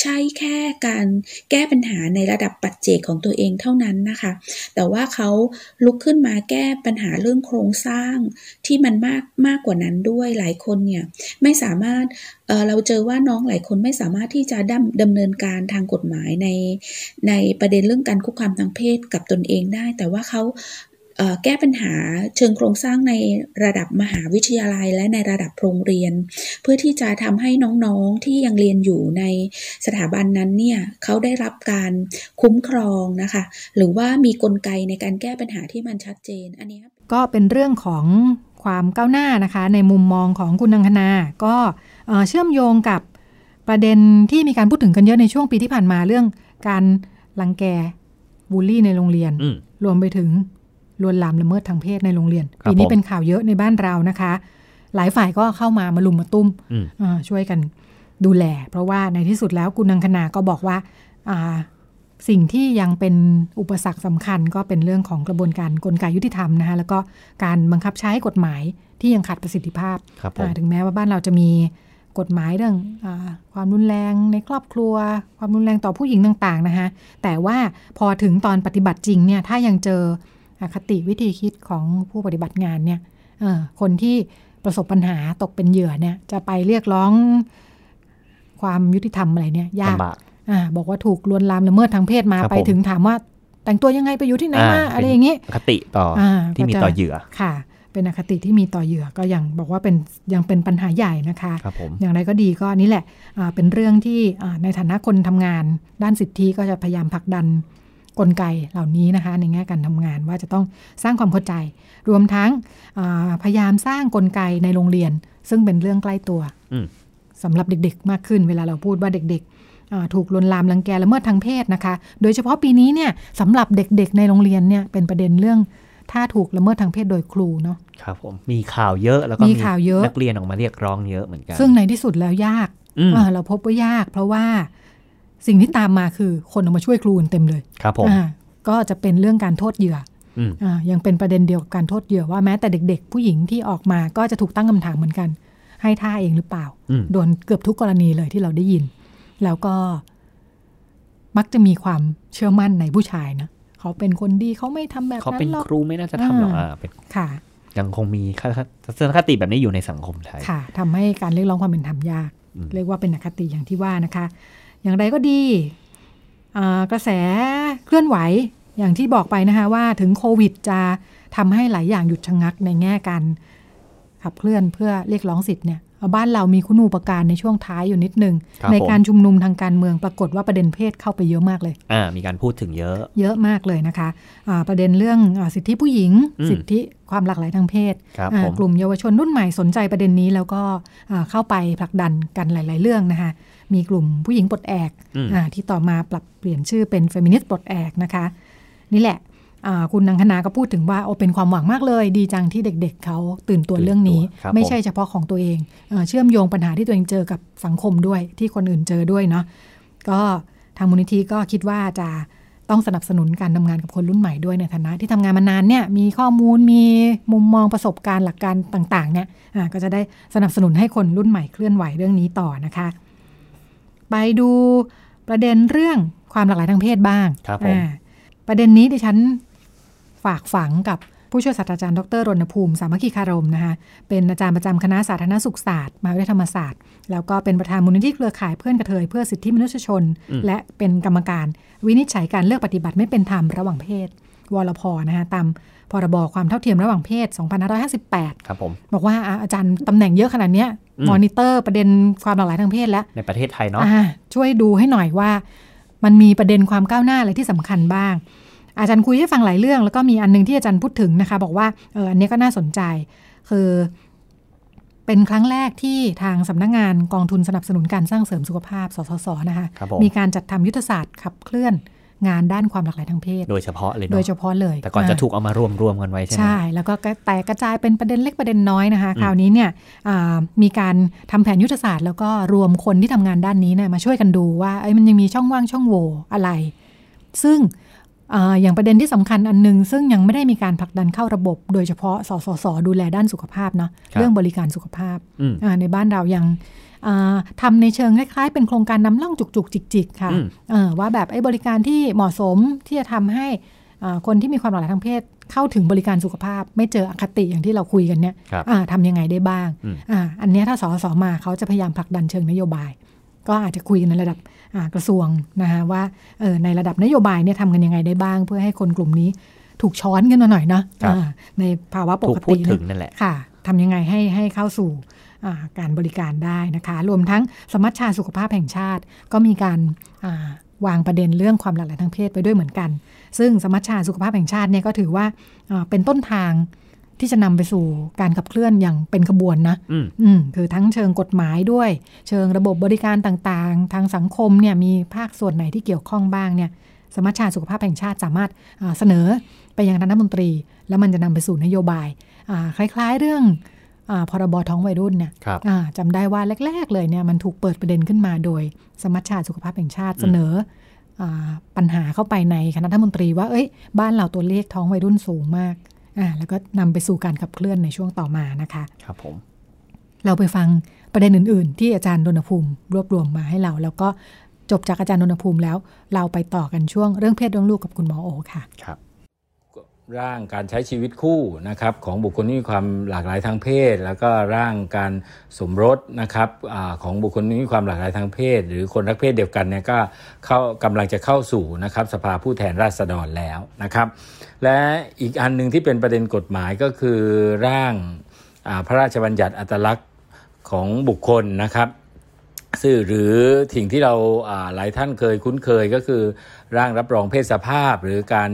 ใช่แค่การแก้ปัญหาในระดับปัจเจกของตัวเองเท่านั้นนะคะ แต่ว่าเขาลุกขึ้นมาแก้ปัญหาเรื่องโครงสร้างที่มันมากมากกว่านั้นด้วยหลายคนเนี่ยไม่สามารถเเราเจอว่าน้องหลายคนไม่สามารถที่จะดำดำเนินการทางกฎหมายในในประเด็นเรื่องการคุกคามทางเพศกับตนเองได้ แต่ว่าเขา แก้ปัญหาเชิงโครงสร้างในระดับมหาวิทยาลัย และในระดับโรงเรียน เพื่อที่จะทำให้น้องๆที่ยังเรียนอยู่ในสถาบันนั้นเนี่ยเขาได้รับการคุ้มครองนะคะหรือว่ามีกลไกในการแก้ปัญหาที่มันชัดเจนอันนี้ก็เป็นเรื่องของความก้าวหน้านะคะ ในมุมมองของคุณนังคณาก็เอ่อเชื่อมโยงกับประเด็นที่มีการพูดถึงกันเยอะในช่วงปีที่ผ่านมาเรื่องการลังแกบูลลี่ในโรงเรียนอืมรวมไปถึง ลวนลามละเมิดทางเพศในโรงเรียนครับปีนี้ผมเป็นข่าวเยอะในบ้านเรานะคะ หลายฝ่ายก็เข้ามามาลุมมาตุ้มอืมอ่าช่วยกันดูแล เพราะว่าในที่สุดแล้วคุณนังคณาก็บอกว่าอ่าสิ่งที่ยังเป็นอุปสรรคสำคัญก็เป็นเรื่องของกระบวนการกลไกยุติธรรมนะคะแล้วก็การบังคับใช้กฎหมายที่ยังขาดประสิทธิภาพครับผมอ่าถึงแม้ว่าบ้านเราจะมีกฎหมายเรื่องอาความรุนแรงในครอบครัว ความรุนแรงต่อผู้หญิงต่างๆนะคะแต่ว่าพอถึงตอนปฏิบัติจริงเนี่ยถ้ายังเจอ อคติวิธีคิดของผู้ปฏิบัติงานเนี่ยเอ่อคนที่ประสบปัญหาตกเป็นเหยื่อเนี่ยจะไปเรียกร้องความยุติธรรมอะไรเนี่ยยากลำบากอ่าบอกว่าถูกลวนลามละเมิดทางเพศมาครับไปผมถึงถามว่าแต่งตัวยังไงไปอยู่ที่ไหนมาอ่าอะไรอย่างนี้อคติต่อออ่าที่มีก็จะต่อเหยื่อค่ะ เป็นอคติที่มีต่อเหยื่อก็ยังบอกว่าเป็นยังเป็นปัญหาใหญ่นะคะครับผมอย่างไรก็ดีก็นี่แหละอ่าเป็นเรื่องที่อ่าในฐานะคนทำงานด้านสิทธิก็จะพยายามผลักดัน กลไกเหล่านี้นะคะ ในแง่การทำงานว่าจะต้องสร้างความเข้าใจ รวมทั้งอ่าพยายามสร้างกลไกในโรงเรียน ซึ่งเป็นเรื่องใกล้ตัวอืมสำหรับเด็กๆ มากขึ้นเวลาเราพูดว่าเด็กๆอ่าถูกลวนลามรังแกละเมิดทางเพศนะคะ โดยเฉพาะปีนี้เนี่ยสำหรับเด็กๆ ในโรงเรียนเนี่ยเป็นประเด็นเรื่องถ้าถูกละเมิดทางเพศโดยครูเนาะครับผมมีข่าวเยอะแล้วก็มีข่าวเยอะนักเรียนออกมาเรียกร้องเยอะเหมือนกัน ซึ่งในที่สุดแล้วยากอืมอ่าเราพบว่ายาก เพราะว่า สิ่งที่ตามมาคือคนออกมาช่วยครูกันเต็มเลยครับผมอ่าก็จะเป็นเรื่องการโทษเหยื่ออืมอ่ายังเป็นประเด็นเดียวกับการโทษเหยื่อว่าแม้แต่เด็ก ๆ ผู้หญิงที่ออกมาก็จะถูกตั้งคำถามเหมือนกัน ให้ท่าเองหรือเปล่าอืมโดนเกือบทุกกรณีเลยที่เราได้ยิน แล้วก็มักจะมีความเชื่อมั่นในผู้ชายนะเขาเป็นคนดีเขาไม่ทำแบบเขานั้เป็นนหรอกครูไม่น่าจะทำหรอกอ่าอ่าเป็นค่ะยังคงมีทัศนคติแบบนี้อยู่ในสังคมไทยค่ะทำให้การเรียกร้องความเป็นธรรมยากอืมเรียกว่าเป็นอคติอย่างที่ว่านะคะ อย่างไรก็ดีกระแสเคลื่อนไหวอย่างที่บอกไปนะคะว่าถึงโควิดจะทำให้หลายอย่างหยุดชะงักในแง่การขับเคลื่อนเพื่อเรียกร้องสิทธิ์เนี่ย บ้านเรามีคุณูปการในช่วงท้ายอยู่นิดนึงครับในผมการชุมนุมทางการเมืองปรากฏว่าประเด็นเพศเข้าไปเยอะมากเลยอ่ามีการพูดถึงเยอะ เยอะมากเลยนะคะะประเด็นเรื่องอาสิทธิผู้หญิงอืมสิทธิความหลากหลายทางเพศครับอ่าผมกลุ่มเยาวชนรุ่นใหม่สนใจประเด็นนี้แล้วก็อ่าเข้าไปผลักดันกันหลาย ๆ เรื่องนะคะมีกลุ่มผู้หญิงปลดแอกอืมอ่าที่ต่อมาปรับเปลี่ยนชื่อเป็นเฟมินิสต์ปลดแอกนะคะ นี่แหละอ่า คุณนังคณาก็พูดถึงว่าโอเป็นความหวังมากเลย ดีจังที่เด็ก ๆเขาตื่นตัวเรื่องนี้ครับไม่ผมใช่เฉพาะของตัวเองเอ่อเชื่อมโยงปัญหาที่ตัวเองเจอกับสังคมด้วยที่คนอื่นเจอด้วยเนาะก็ทางมูลนิธิก็คิดว่าจะต้องสนับสนุนการทำงานกับคนรุ่นใหม่ด้วยในฐานะที่ทำงานมานานเนี่ยมีข้อมูลมีมุมมองประสบการณ์หลักการต่างๆเนี่ยอ่าก็จะได้สนับสนุนให้คนรุ่นใหม่เคลื่อนไหวเรื่องนี้ต่อนะคะ ไปดูประเด็นเรื่องความหลากหลายทางเพศบ้างครับผมอ่าประเด็นนี้ดิฉัน ฝากฝังกับผู้ช่วยศาสตราจารย์ดรรณภูมิ สามัคคีคารมนะคะเป็นอาจารย์ประจำคณะสาธารณสุขศาสตร์มหาวิทยาลัยธรรมศาสตร์ แล้วก็เป็นประธานมูลนิธิเครือข่ายเพื่อนกระเทยเพื่อสิทธิมนุษยชน และเป็นกรรมการวินิจฉัยการเลือกปฏิบัติไม่เป็นธรรมระหว่างเพศ วรพนะคะตามพรบความเท่าเทียมระหว่างเพศ 2558 ครับผม บอกว่าอะอาจารย์ตำแหน่งเยอะขนาดเนี้ยอืมมอนิเตอร์ประเด็นความหลากหลายทางเพศแล้ว ในประเทศไทยเนาะอ่าช่วยดูให้หน่อยว่า มันมีประเด็นความก้าวหน้าอะไรที่สำคัญบ้าง อาจารย์คุยให้ฟังหลายเรื่อง แล้วก็มีอันหนึงที่อาจารย์พูดถึงนะคะ บอกว่าเอออันนี้ก็น่าสนใจ คือเป็นครั้งแรกที่ทางสำนักงานกองทุนสนับสนุนการสร้างเสริมสุขภาพ สสส นะคะครับผมมีการจัดทำยุทธศาสตร์ขับเคลื่อนงานด้านความหลากหลายทางเพศ โดยเฉพาะเลยโดยเนาะเฉพาะเลย แต่ก่อนจะาถูกเอามารวมรวมๆกันไว้ใช่ไหมใช่ แล้วก็แตกกระจายเป็นประเด็นเล็กประเด็นน้อยนะคะอืมคราวนี้เนี่ยอ่ามีการทำแผนยุทธศาสตร์ แล้วก็รวมคนที่ทำงานด้านนี้เนี่ยมาช่วยกันดูว่าเอ้ยมันยังมีช่องว่างช่องโหว่อะไร ซึ่ง อาอย่างประเด็นที่สำคัญอันหนึง ซึ่งยังไม่ได้มีการผลักดันเข้าระบบ โดยเฉพาะสสสดูแลด้านสุขภาพเนาะเรื่องบริการสุขภาพอืมอ่าในบ้านเรายังอ่าทำในเชิงคล้ายๆ เป็นโครงการนำล่องจุกๆจิก ๆ ค่ะอืมเออว่าแบบไอ้บริการที่เหมาะสมที่จะทำให้อ่าคนที่มีความหลากหลายทางเพศเข้าถึงบริการสุขภาพ ไม่เจออคติอย่างที่เราคุยกันเนี่ยครับอ่าทำยังไงได้บ้างอืมอ่าอันเนี้ยถ้าสสมาเขาจะพยายามผลักดันเชิงนโยบาย ก็อาจจะคุยกันในระดับอ่า กระทรวงนะคะว่าเออในระดับนโยบายเนี่ยทำกันยังไงได้บ้าง เพื่อให้คนกลุ่มนี้ถูกช้อนกันมาหน่อยเนาะครับอ่าในภาวะปถูกกพูดติถึนะงนั่นแหละค่ะทำยังไงให้ให้เข้าสู่อ่าการบริการได้นะคะ รวมทั้งสมัชชาสุขภาพแห่งชาติ ก็มีการอ่าวางประเด็นเรื่องความหลากหลายทางเพศไปด้วยเหมือนกัน ซึ่งสมัชชาสุขภาพแห่งชาติเนี่ยก็ถือว่าอ่าเป็นต้นทาง ที่จะนำไปสู่การขับเคลื่อนอย่างเป็นขบวนนะอืมอืมคือทั้งเชิงกฎหมายด้วย เชิงระบบบริการต่างๆ ทางสังคมเนี่ยมีภาคส่วนไหนที่เกี่ยวข้องบ้างเนี่ยสมัชชาสุขภาพแห่งชาติสามารถอ่าเสนอไปยังคณะรัฐมนตรี แล้วมันจะนำไปสู่นโยบายอ่าคล้ายๆเรื่องอาพรบท้องวัยรุ่นเนี่ยครับอ่าจำได้ว่าแรก ๆ เลยเนี่ยมันถูกเปิดประเด็นขึ้นมาโดย สมัชชาสุขภาพแห่งชาติเสนออาปัญหาเข้าไปในคณะรัฐมนตรีว่าเอ้ย บ้านเราตัวเลขท้องวัยรุ่นสูงมาก อ่าแล้วก็นำไปสู่การขับเคลื่อนในช่วงต่อมานะคะ ครับผมเราไปฟังประเด็นอื่น ๆ ที่อาจารย์ดนภูมิรวบรวมมาให้เรา แล้วก็จบจากอาจารย์ดนภูมิแล้ว เราไปต่อกันช่วงเรื่องเพศเรื่องลูกกับคุณหมอโอค่ะ ครับ ร่างการใช้ชีวิตคู่นะครับของบุคคลที่มีความหลากหลายทางเพศ แล้วก็ร่างการสมรสนะครับอของบุคคลที่มีความหลากหลายทางเพศ หรือคนรักเพศเดียวกันเนี่ยก็เข้ากำลังจะเข้าสู่นะครับสภาผู้แทนราษฎรแล้วนะครับ และอีกอันหนึ่งที่เป็นประเด็นกฎหมายก็คือร่างาพระราชบัญญัติอัตลักษณ์ของบุคคลนะครับซึ่งหรือสิ่งที่เราาหลายท่านเคยคุ้นเคยก็คือร่างรับรองเพศสภาพ หรือการ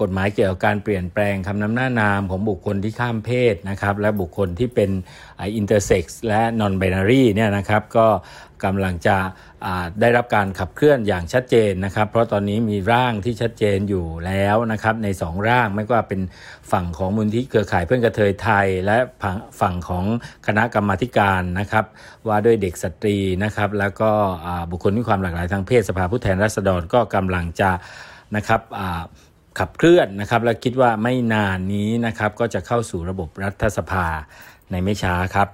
กฎหมายเกี่ยวกับการเปลี่ยนแปลงคำนำหน้านามของบุคคลที่ข้ามเพศนะครับและบุคคลที่เป็นอินเตอร์เซ็กซ์และนอนไบนารีเนี่ยนะครับก็กำลังจะได้รับการขับเคลื่อนอย่างชัดเจนนะครับ เพราะตอนนี้มีร่างที่ชัดเจนอยู่แล้วนะครับใน 2 ร่างไม่ว่าเป็นฝั่งของมูลที่เครือข่ายเพื่อนกระเทยไทย และฝั่งของคณะกรรมาการนะครับ ว่าด้วยเด็กสตรีนะครับ แล้วก็บุคคลที่ความหลากหลายทางเพศสภาผู้แทนราษฎรก็กำลังจะนะครับขับเคลื่อนนะครับและคิดว่าไม่นานนี้นะครับก็จะเข้าสู่ระบบรัฐสภาในไม่ช้าครับ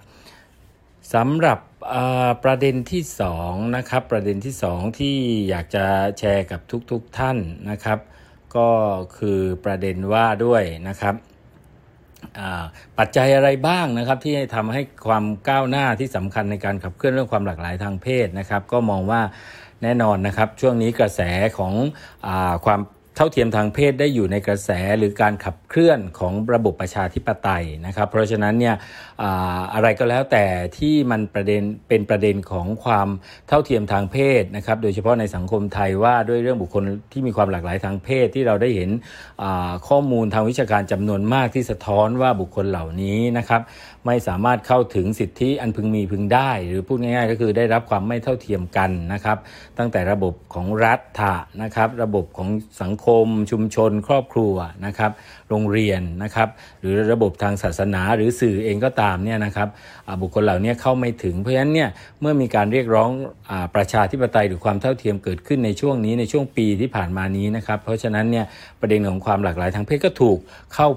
สำหรับประเด็นที่2นะครับประเด็นที่ 2 ที่อยากจะแชร์กับทุกๆทท่านนะครับ ก็คือประเด็นว่าด้วยนะครับปัจจัยอะไรบ้างนะครับ ที่ทำให้ความก้าวหน้าที่สำคัญในการขับเคลื่อนเรื่องความหลากหลายทางเพศนะครับ ก็มองว่า แน่นอนนะครับช่วงนี้กระแสของอความเท่าเทียมทางเพศได้อยู่ในกระแสหรือการขับเคลื่อนของระบบประชาธิปไตยนะครับ เพราะฉะนั้นเนี่ยอะไรก็แล้วแต่ที่มันประเด็นเป็นประเด็นของความเท่าเทียมทางเพศนะครับ โดยเฉพาะในสังคมไทยว่าด้วยเรื่องบุคคลที่มีความหลากหลายทางเพศที่เราได้เห็นข้อมูลทางวิชาการจำนวนมากที่สะท้อนว่าบุคคลเหล่านี้นะครับ ไม่สามารถเข้าถึงสิทธิอันพึงมีพึงได้ หรือพูดง่าย ๆ ก็คือได้รับความไม่เท่าเทียมกันนะครับ ตั้งแต่ระบบของรัฐะนะครับ ระบบของสังคม ชุมชน ครอบครัวนะครับ โรงเรียนนะครับ หรือระบบทางศาสนาหรือสื่อเองก็ตามเนี่ยนะครับบุคคลเหล่านี้เข้าไม่ถึงเพราะฉะนั้นเนี่ยเมื่อมีการเรียกร้องอประชาธิปไตยหรือความเท่าเทียมเกิดขึ้นในช่วงนี้ในช่วงปีที่ผ่านมานี้นะครับ เพราะฉะนั้นเนี่ยประเด็นของความหลากหลายทางเพศก็ถูกเข้า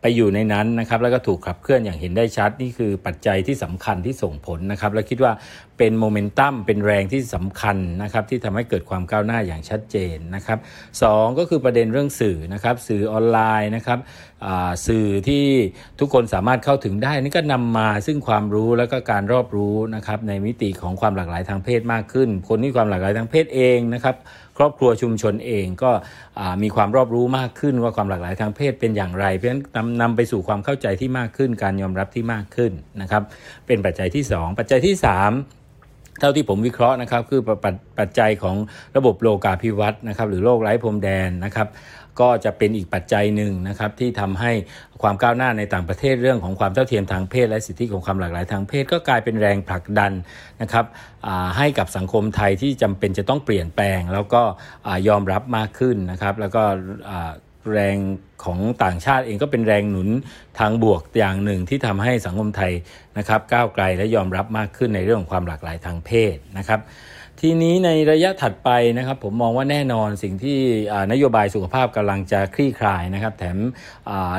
ไปอยู่ในนั้นนะครับแล้วก็ถูกขับเคลื่อนอย่างเห็นได้ชัด นี่คือปัจจัยที่สำคัญที่ส่งผลนะครับและคิดว่าเป็นโมเมนตัมเป็นแรงที่สำคัญนะครับที่ทำให้เกิดความก้าวหน้าอย่างชัดเจนนะครับสก็คือประเด็นเรื่องสื่อนะครับสื่อออนไลน์นะครับสื่อที่ทุกคนสามารถเข้าถึงได้นี่ก็นำมาซึ่งความรู้แล้วก็การรอบรู้นะครับในมิติของความหลากหลายทางเพศมากขึ้น คนที่ความหลากหลายทางเพศเองนะครับครอบครัวชุมชนเองก็มีความรอบรู้มากขึ้นว่าความหลากหลายทางเพศเป็นอย่างไร เพราะฉะนั้นนำนำไปสู่ความเข้าใจที่มากขึ้น การยอมรับที่มากขึ้นนะครับเป็นปัจจัยที่ 2 ปัจจัยที่ 3เท่าที่ผมวิเคราะห์นะครับคือปัจจัยของระบบโลกาภิวัตน์นะครับหรือโลกไร้พรมแดนนะครับ ก็จะเป็นอีกปัจจัยหนึ่งนะครับที่ทำให้ความก้าวหน้าในต่างประเทศเรื่องของความเท่าเทียมทางเพศ และสิทธิของความหลากหลายทางเพศ ก็กลายเป็นแรงผลักดันนะครับให้กับสังคมไทยที่จำเป็นจะต้องเปลี่ยนแปลง แล้วก็ยอมรับมากขึ้นนะครับแล้วก็แรงของต่างชาติเองก็เป็นแรงหนุนทางบวกอย่างหนึ่งที่ทำให้สังคมไทยนะครับก้าวไกลและยอมรับมากขึ้นในเรื่องของความหลากหลายทางเพศนะครับ ทีนี้ในระยะถัดไปนะครับผมมองว่าแน่นอนสิ่งที่นโยบายสุขภาพกำลังจะคลี่คลายนะครับ แถม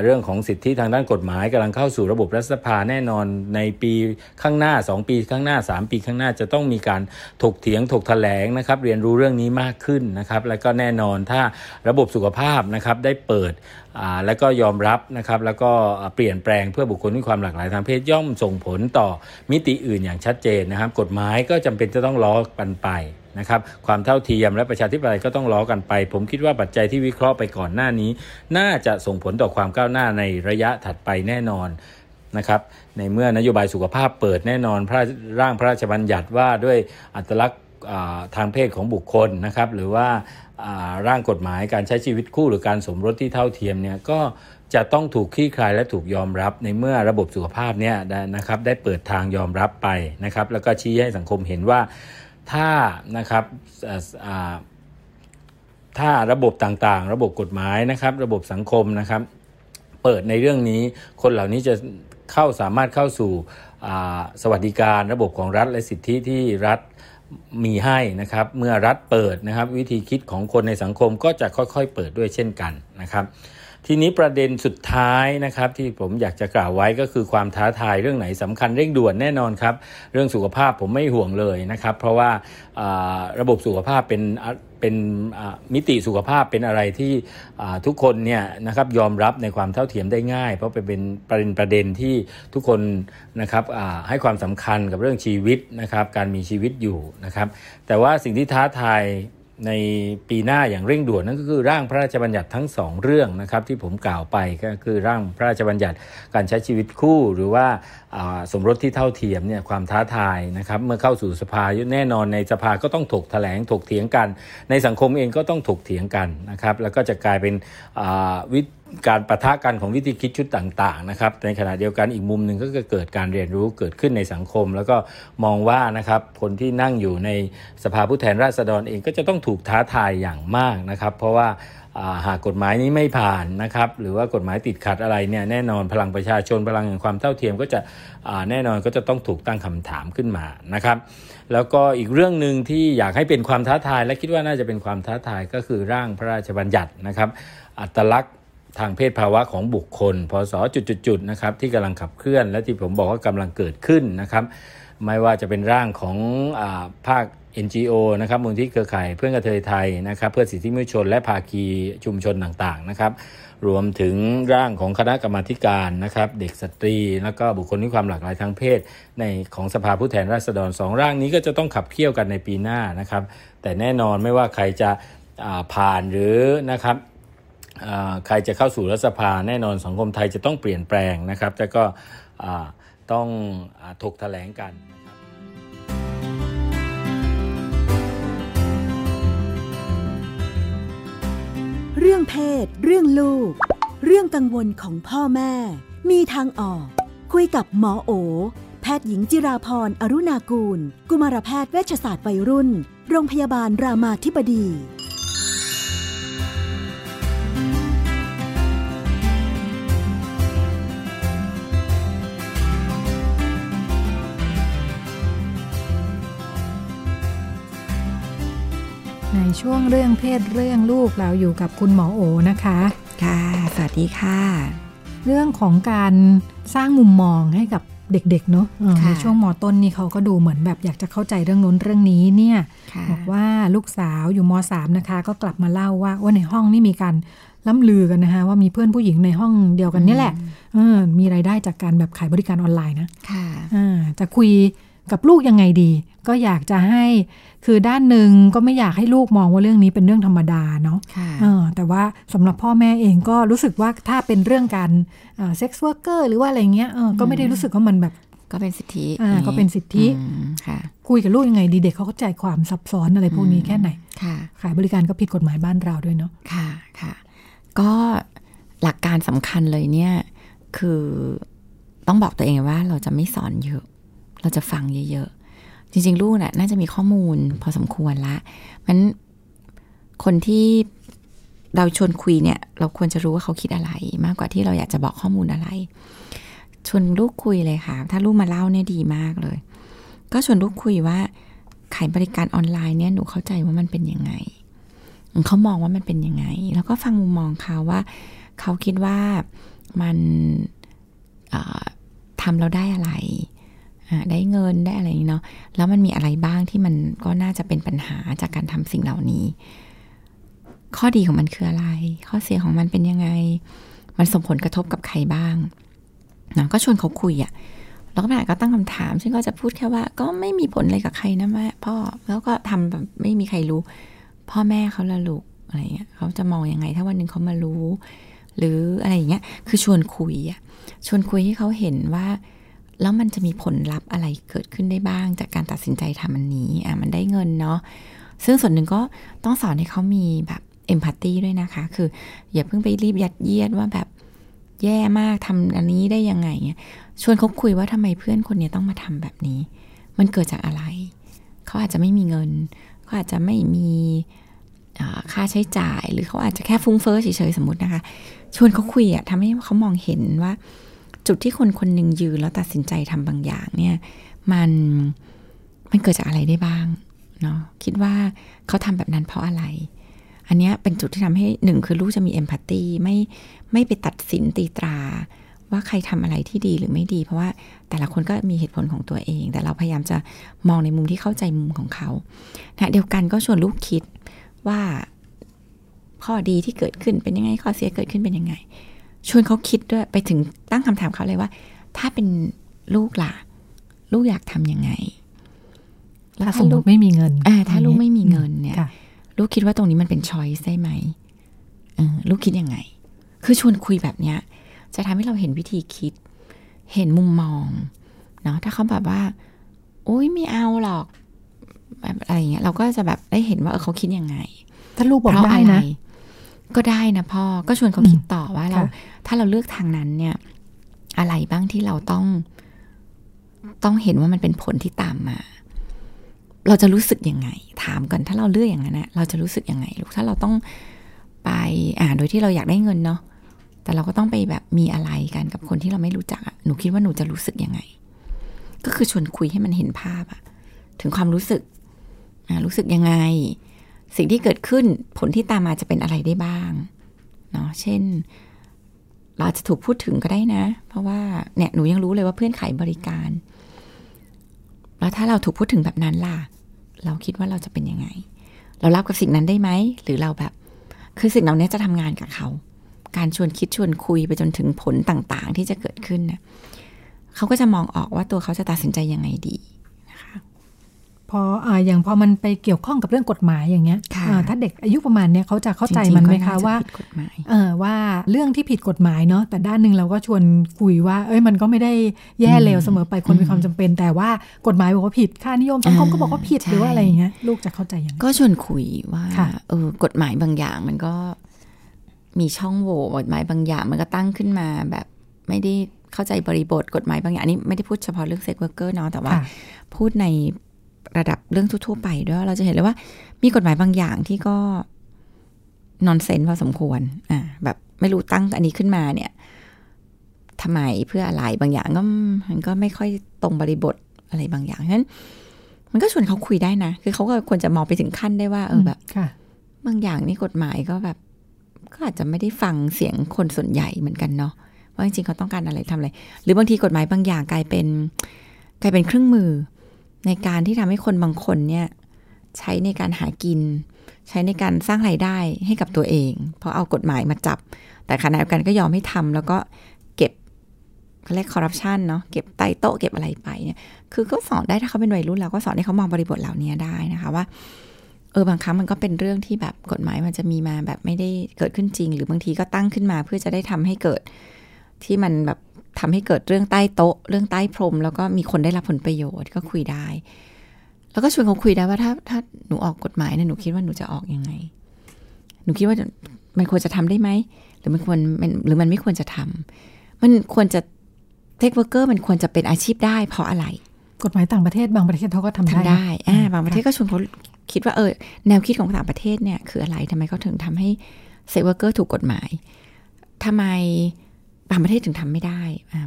เรื่องของสิทธิทางด้านกฎหมายกำลังเข้าสู่ระบบรัฐสภาแน่นอนในปีข้างหน้า 2 ปีข้างหน้า 3 ปีข้างหน้าจะต้องมีการถกเถียงถกแถลงนะครับเรียนรู้เรื่องนี้มากขึ้นนะครับ แล้วก็แน่นอนถ้าระบบสุขภาพนะครับได้เปิดแล้วก็ยอมรับนะครับแล้วก็เปลี่ยนแปลงเพื่อบุคคลที่ความหลากหลายทางเพศย่อมส่งผลต่อมิติอื่นอย่างชัดเจนนะครับ กฎหมายก็จำเป็นจะต้องล้อกันไปนะครับความเท่าเทียมและประชาธิปไตยก็ต้องล้อกันไป ผมคิดว่าปัจจัยที่วิเคราะห์ไปก่อนหน้านี้ น่าจะส่งผลต่อความก้าวหน้าในระยะถัดไปแน่นอนนะครับในเมื่อนโยบายสุขภาพเปิดแน่นอนพระร่างพระราชบัญญัติว่าด้วยอัตลักษณ์ทางเพศของบุคคลนะครับหรือว่าร่างกฎหมายการใช้ชีวิตคู่หรือการสมรสที่เท่าเทียมเนี่ยก็จะต้องถูกคลี่คลายและถูกยอมรับในเมื่อระบบสุขภาพเนี่ยนะครับได้เปิดทางยอมรับไปนะครับแล้วก็ชี้ให้สังคมเห็นว่า ถ้านะครับถ้าระบบต่างๆ ระบบกฎหมายนะครับ ระบบสังคมนะครับ เปิดในเรื่องนี้คนเหล่านี้จะเข้าสามารถเข้าสู่สวัสดิการ ระบบของรัฐและสิทธิที่รัฐมีให้นะครับ เมื่อรัฐเปิดนะครับ วิธีคิดของคนในสังคมก็จะค่อยๆ เปิดด้วยเช่นกันนะครับ ทีนี้ประเด็นสุดท้ายนะครับที่ผมอยากจะกล่าวไว้ก็คือความท้าทายเรื่องไหนสำคัญเร่งด่วนแน่นอนครับ เรื่องสุขภาพผมไม่ห่วงเลยนะครับ เพราะว่าระบบสุขภาพเป็นเป็นมิติสุขภาพเป็นอะไรที่ทุกคนเนี่ยนะครับยอมรับในความเท่าเทียมได้ง่าย เพราะเป็นประเด็นประเด็นที่ทุกคนนะครับให้ความสำคัญกับเรื่องชีวิตนะครับการมีชีวิตอยู่นะครับ แต่ว่าสิ่งที่ท้าทาย ในปีหน้าอย่างเร่งด่วนนั่นก็คือร่างพระราชบัญญัติทั้งสองเรื่องนะครับที่ผมกล่าวไปก็คือร่างพระราชบัญญัติการใช้ชีวิตคู่ หรือว่าสมรสที่เท่าเทียมเนี่ยความท้าทายนะครับเมื่อเข้าสู่สภาแน่นอนในสภาก็ต้องถกแถลงถกเถียงกัน ในสังคมเองก็ต้องถกเถียงกันนะครับแล้วก็จะกลายเป็นวิ การประทะกันของวิธีคิดชุดต่างๆนะครับในขณะเดียวกันอีกมุมหนึ่งก็จะเกิดการเรียนรู้เกิดขึ้นในสังคม แล้วก็มองว่านะครับคนที่นั่งอยู่ในสภาผู้แทนราษฎรเองก็จะต้องถูกท้าทายอย่างมากนะครับ เพราะว่าหากกฎหมายนี้ไม่ผ่านนะครับหรือว่ากฎหมายติดขัดอะไรเนี่ยแน่นอนพลังประชาชนพลังแห่งความเท่าเทียมก็จะแน่นอนก็จะต้องถูกตั้งคำถามขึ้นมานะครับ แล้วก็อีกเรื่องหนึ่งที่อยากให้เป็นความท้าทาย และคิดว่าน่าจะเป็นความท้าทายก็คือร่างพระราชบัญญัตินะครับ อัตลักษณ์ ทางเพศภาวะของบุคคล พศจุดๆนะครับที่กำลังขับเคลื่อน และที่ผมบอกว่ากำลังเกิดขึ้นนะครับไม่ว่าจะเป็นร่างของอภาค NGO นะครับมูลที่เครือข่ายเพื่อนกระเทยไทยนะครับเพื่อสิทธิมนุษยชนและภาคีชุมชนต่างๆนะครับรวมถึงร่างของคณะกรรมาการนะครับเด็กสตรี แล้วก็บุคคลที่ความหลากหลายทางเพศ ในของสภาผู้แทนราษฎรสองร่างนี้ก็จะต้องขับเคี่ยวกันในปีหน้านะครับแต่แน่นอนไม่ว่าใครจะผ่านหรือนะครับ ใครจะเข้าสู่รัฐสภาแน่นอนสังคมไทยจะต้องเปลี่ยนแปลงนะครับแต่ก็ต้องถกแถลงกันเรื่องเพศ เรื่องลูก เรื่องกังวลของพ่อแม่ มีทางออก คุยกับหมอโอ แพทย์หญิงจิราพรอรุณากูล กุมารแพทย์เวชศาสตร์วัยรุ่น โรงพยาบาลรามาธิบดี ช่วงเรื่องเพศเรื่องลูกเราอยู่กับคุณหมอโอนะคะ ค่ะ สวัสดีค่ะ เรื่องของการสร้างมุมมองให้กับเด็กๆเนาะในช่วงมอต้นนี่เขาก็ดูเหมือนแบบอยากจะเข้าใจเรื่องนู้นเรื่องนี้เนี่ยบอกว่าลูกสาวอยู่มสามนะคะ ก็กลับมาเล่าว่าว่าในห้องนี่มีการล้ำลือกันนะคะว่ามีเพื่อนผู้หญิงในห้องเดียวกันนี่แหละเออมีรายได้จากการแบบขายบริการออนไลน์นะค่ะจะคุยกับลูกยังไงดี ก็อยากจะให้ คือด้านหนึ่งก็ไม่อยากให้ลูกมองว่าเรื่องนี้เป็นเรื่องธรรมดาเนาะแต่ว่าสำหรับพ่อแม่เองก็รู้สึกว่าถ้าเป็นเรื่องการsex worker หรือว่าอะไรเงี้ยก็ไม่ได้รู้สึกว่ามันแบบก็เป็นสิทธิอ่าก็เป็นสิทธิค่ะ คุยกับลูกยังไงดีเด็กเขาเข้าใจความซับซ้อนอะไรพวกนี้แค่ไหนค่ะ ขายบริการก็ผิดกฎหมายบ้านเราด้วยเนาะค่ะค่ะ ก็หลักการสำคัญเลยเนี่ย คือต้องบอกตัวเองว่าเราจะไม่สอนเยอะ เราจะฟังเยอะ จริง ๆ ลูกน่ะน่าจะมีข้อมูลพอสมควรละมันคนที่เราชวนคุยเนี่ย เราควรจะรู้ว่าเขาคิดอะไร มากกว่าที่เราอยากจะบอกข้อมูลอะไร ชวนลูกคุยเลยค่ะ ถ้าลูกมาเล่าเนี่ยดีมากเลย ก็ชวนลูกคุยว่าขายบริการออนไลน์เนี่ยหนูเข้าใจว่ามันเป็นยังไงเขามองว่ามันเป็นยังไง แล้วก็ฟังมุมมองเขาว่า เขาคิดว่ามันทำเราได้อะไร ได้เงินได้อะไรเนาะแล้วมันมีอะไรบ้างที่มันก็น่าจะเป็นปัญหาจากการทำสิ่งเหล่านี้ ข้อดีของมันคืออะไร ข้อเสียของมันเป็นยังไง มันส่งผลกระทบกับใครบ้างนะก็ชวนเขาคุยอะ่ะแล้วก็แม่ก็ตั้งคำถามฉันก็จะพูดแค่ว่าก็ไม่มีผลอะไรกับใครนะแม่พ่อแล้วก็ทำแบบไม่มีใครรู้ พ่อแม่เขาละลูกอะไรเงี้ยเขาจะมองยังไง ถ้าวันหนึ่งเขามารู้ หรืออะไรอย่างเงี้ยคือชวนคุยอะชวนคุยให้เขาเห็นว่า แล้วมันจะมีผลลัพธ์อะไรเกิดขึ้นได้บ้าง จากการตัดสินใจทำอันนี้อะมันได้เงินเนาะซึ่งส่วนหนึ่งก็ต้องสอนให้เขามีแบบเอมพัตตีด้วยนะคะ คือ อย่าเพิ่งไปรีบยัดเยียดว่าแบบแย่มากทำอันนี้ได้ยังไงชวนเขาคุยว่าทำไมเพื่อนคนนี้ต้องมาทำแบบนี้ มันเกิดจากอะไร เขาอาจจะไม่มีเงิน เขาอาจจะไม่มีค่าใช้จ่าย หรือเขาอาจจะแค่ฟุ้งเฟ้อเฉยๆสมมตินะคะ ชวนเขาคุยอะทำให้เขามองเห็นว่า จุดที่คนคนหนึ่งยืนแล้วตัดสินใจทำบางอย่างเนี่ยมันมันเกิดจากอะไรได้บ้างเนาะคิดว่าเขาทำแบบนั้นเพราะอะไร อันนี้เป็นจุดที่ทำให้หนึ่งคือลูกจะมีเอมพัตตีไม่ไม่ไปตัดสินตีตรา ว่าใครทำอะไรที่ดีหรือไม่ดี เพราะว่าแต่ละคนก็มีเหตุผลของตัวเอง แต่เราพยายามจะมองในมุมที่เข้าใจมุมของเขานะเดียวกันก็ชวนลูกคิดว่าข้อดีที่เกิดขึ้นเป็นยังไงข้อเสียเกิดขึ้นเป็นยังไง ชวนเขาคิดด้วยไปถึงตั้งคำถามเขาเลยว่า ถ้าเป็นลูกล่ะ ลูกอยากทำยังไง แล้วสมมติไม่มีเงินอ่าถ้าลูกไม่มีเงินเนี่ย ลูกคิดว่าตรงนี้มันเป็นช้อยส์ได้ไหมลูกคิดยังไง คือชวนคุยแบบเนี้ย จะทำให้เราเห็นวิธีคิด เห็นมุมมองเนาะถ้าเขาแบบว่า โอ้ยไม่เอาหรอก แบบอะไรเงี้ย เราก็จะแบบได้เห็นว่าเออเขาคิดยังไง ถ้าลูกบอกได้นะ ก็ได้นะพ่อ ก็ชวนเขาคิดต่อว่าเราค่ะถ้าเราเลือกทางนั้นเนี่ย อะไรบ้างที่เราต้อง ต้องเห็นว่ามันเป็นผลที่ตามมา เราจะรู้สึกยังไง ถามก่อนถ้าเราเลือกอย่างนั้นนะเราจะรู้สึกยังไงลูกถ้าเราต้องไป อ่า โดยที่เราอยากได้เงินเนาะแต่เราก็ต้องไปแบบมีอะไรกันกับคนที่เราไม่รู้จักอะหนูคิดว่าหนูจะรู้สึกยังไง ก็คือชวนคุยให้มันเห็นภาพอะถึงความรู้สึกอ่ารู้สึกยังไง สิ่งที่เกิดขึ้นผลที่ตามมาจะเป็นอะไรได้บ้างเนาะเช่น เราจะถูกพูดถึงก็ได้นะ เพราะว่าเนี่ยหนูยังรู้เลยว่าเพื่อนขายบริการ แล้วถ้าเราถูกพูดถึงแบบนั้นล่ะ เราคิดว่าเราจะเป็นยังไง เรารับกับสิ่งนั้นได้ไหมหรือเราแบบ คือสิ่งเหล่านี้จะทำงานกับเขา การชวนคิดชวนคุยไปจนถึงผลต่างๆ ที่จะเกิดขึ้นเนี่ยเขาก็จะมองออกว่าตัวเขาจะตัดสินใจยังไงดี พออ่าอย่างพอมันไปเกี่ยวข้องกับเรื่องกฎหมายอย่างเงี้ยค่ะอ่าถ้าเด็กอายุประมาณเนี้ยเขาจะเข้าใจจริงๆมันไหมก็คะน่จว่าผิดกฎหมายเออว่าเรื่องที่ผิดกฎหมายเนาะแต่ด้านหนึ่งเราก็ชวนคุยว่า เอ้ยมันก็ไม่ได้แย่เลวเสมอไปคนมีความจำเป็น แต่ว่ากฎหมายบอกว่าผิดค่านิยมสังคมก็บอกว่าผิดใช่หรือว่าอะไรอย่างเงี้ยลูกจะเข้าใจยังไงก็ชวนคุยว่าค่ะเออกฎหมายบางอย่างมันก็มีช่องโหว่กฎหมายบางอย่างมันก็ตั้งขึ้นมาแบบไม่ได้เข้าใจบริบทกฎหมายบางอย่างอันนี้ไม่ได้พูดเฉพาะเรื่อง sex worker เนาะแต่ว่าค่ะพูดใน ระดับเรื่องทั่วๆไปด้วยเราจะเห็นเลยว่า มีกฎหมายบางอย่างที่ก็ nonsense พอสมควรอ่าแบบไม่รู้ตั้งอันนี้ขึ้นมาเนี่ยทำไมเพื่ออะไรบางอย่างก็มันก็ไม่ค่อยตรงบริบทอะไรบางอย่างฉะนั้นมันก็ชวนเขาคุยได้นะ คือเขาก็ควรจะมองไปถึงขั้นได้ว่า เออแบบค่ะบางอย่างนี่กฎหมายก็แบบ ก็อาจจะไม่ได้ฟังเสียงคนส่วนใหญ่เหมือนกันเนาะว่าจริงๆเขาต้องการอะไรทำอะไร หรือบางทีกฎหมายบางอย่างกลายเป็น กลายเป็นเครื่องมือ ในการที่ทำให้คนบางคนเนี่ยใช้ในการหากิน ใช้ในการสร้างรายได้ให้กับตัวเอง เพราะเอากฎหมายมาจับ แต่ขณะเดียวกันก็ยอมให้ทำแล้วก็เก็บเขาเรียกคอร์รัปชันเนาะเก็บไตโต๊ะเก็บอะไรไปเนี่ยคือก็สอนได้ถ้าเขาเป็นวัยรุ่นแล้วก็สอนให้เขามองบริบทเหล่านี้ได้นะคะว่าเออบางครั้งมันก็เป็นเรื่องที่แบบกฎหมายมันจะมีมาแบบไม่ได้เกิดขึ้นจริง หรือบางทีก็ตั้งขึ้นมาเพื่อจะได้ทำให้เกิดที่มันแบบ ทำให้เกิดเรื่องใต้โต๊ะ เรื่องใต้พรม แล้วก็มีคนได้รับผลประโยชน์ก็คุยได้ แล้วก็ชวนเขาคุยได้ว่าถ้าถ้าหนูออกกฎหมายเนี่ยหนูคิดว่าหนูจะออกยังไง หนูคิดว่ามันควรจะทำได้ไหมหรือมันควรมันหรือมันไม่ควรจะทำมันควรจะเทคเวอร์เกอร์มันควรจะเป็นอาชีพได้ เพราะอะไร กฎหมายต่างประเทศบางประเทศเขาก็ทำได้ทำได้นะอ่าบางประเทศก็ชวนเขาคิดว่าเออแนวคิดของต่างประเทศเนี่ยคืออะไรทำไมเขาถึงทำให้เซ็กเวอร์เกอร์ถูกกฎหมายทำไม บางประเทศถึงทำไม่ได้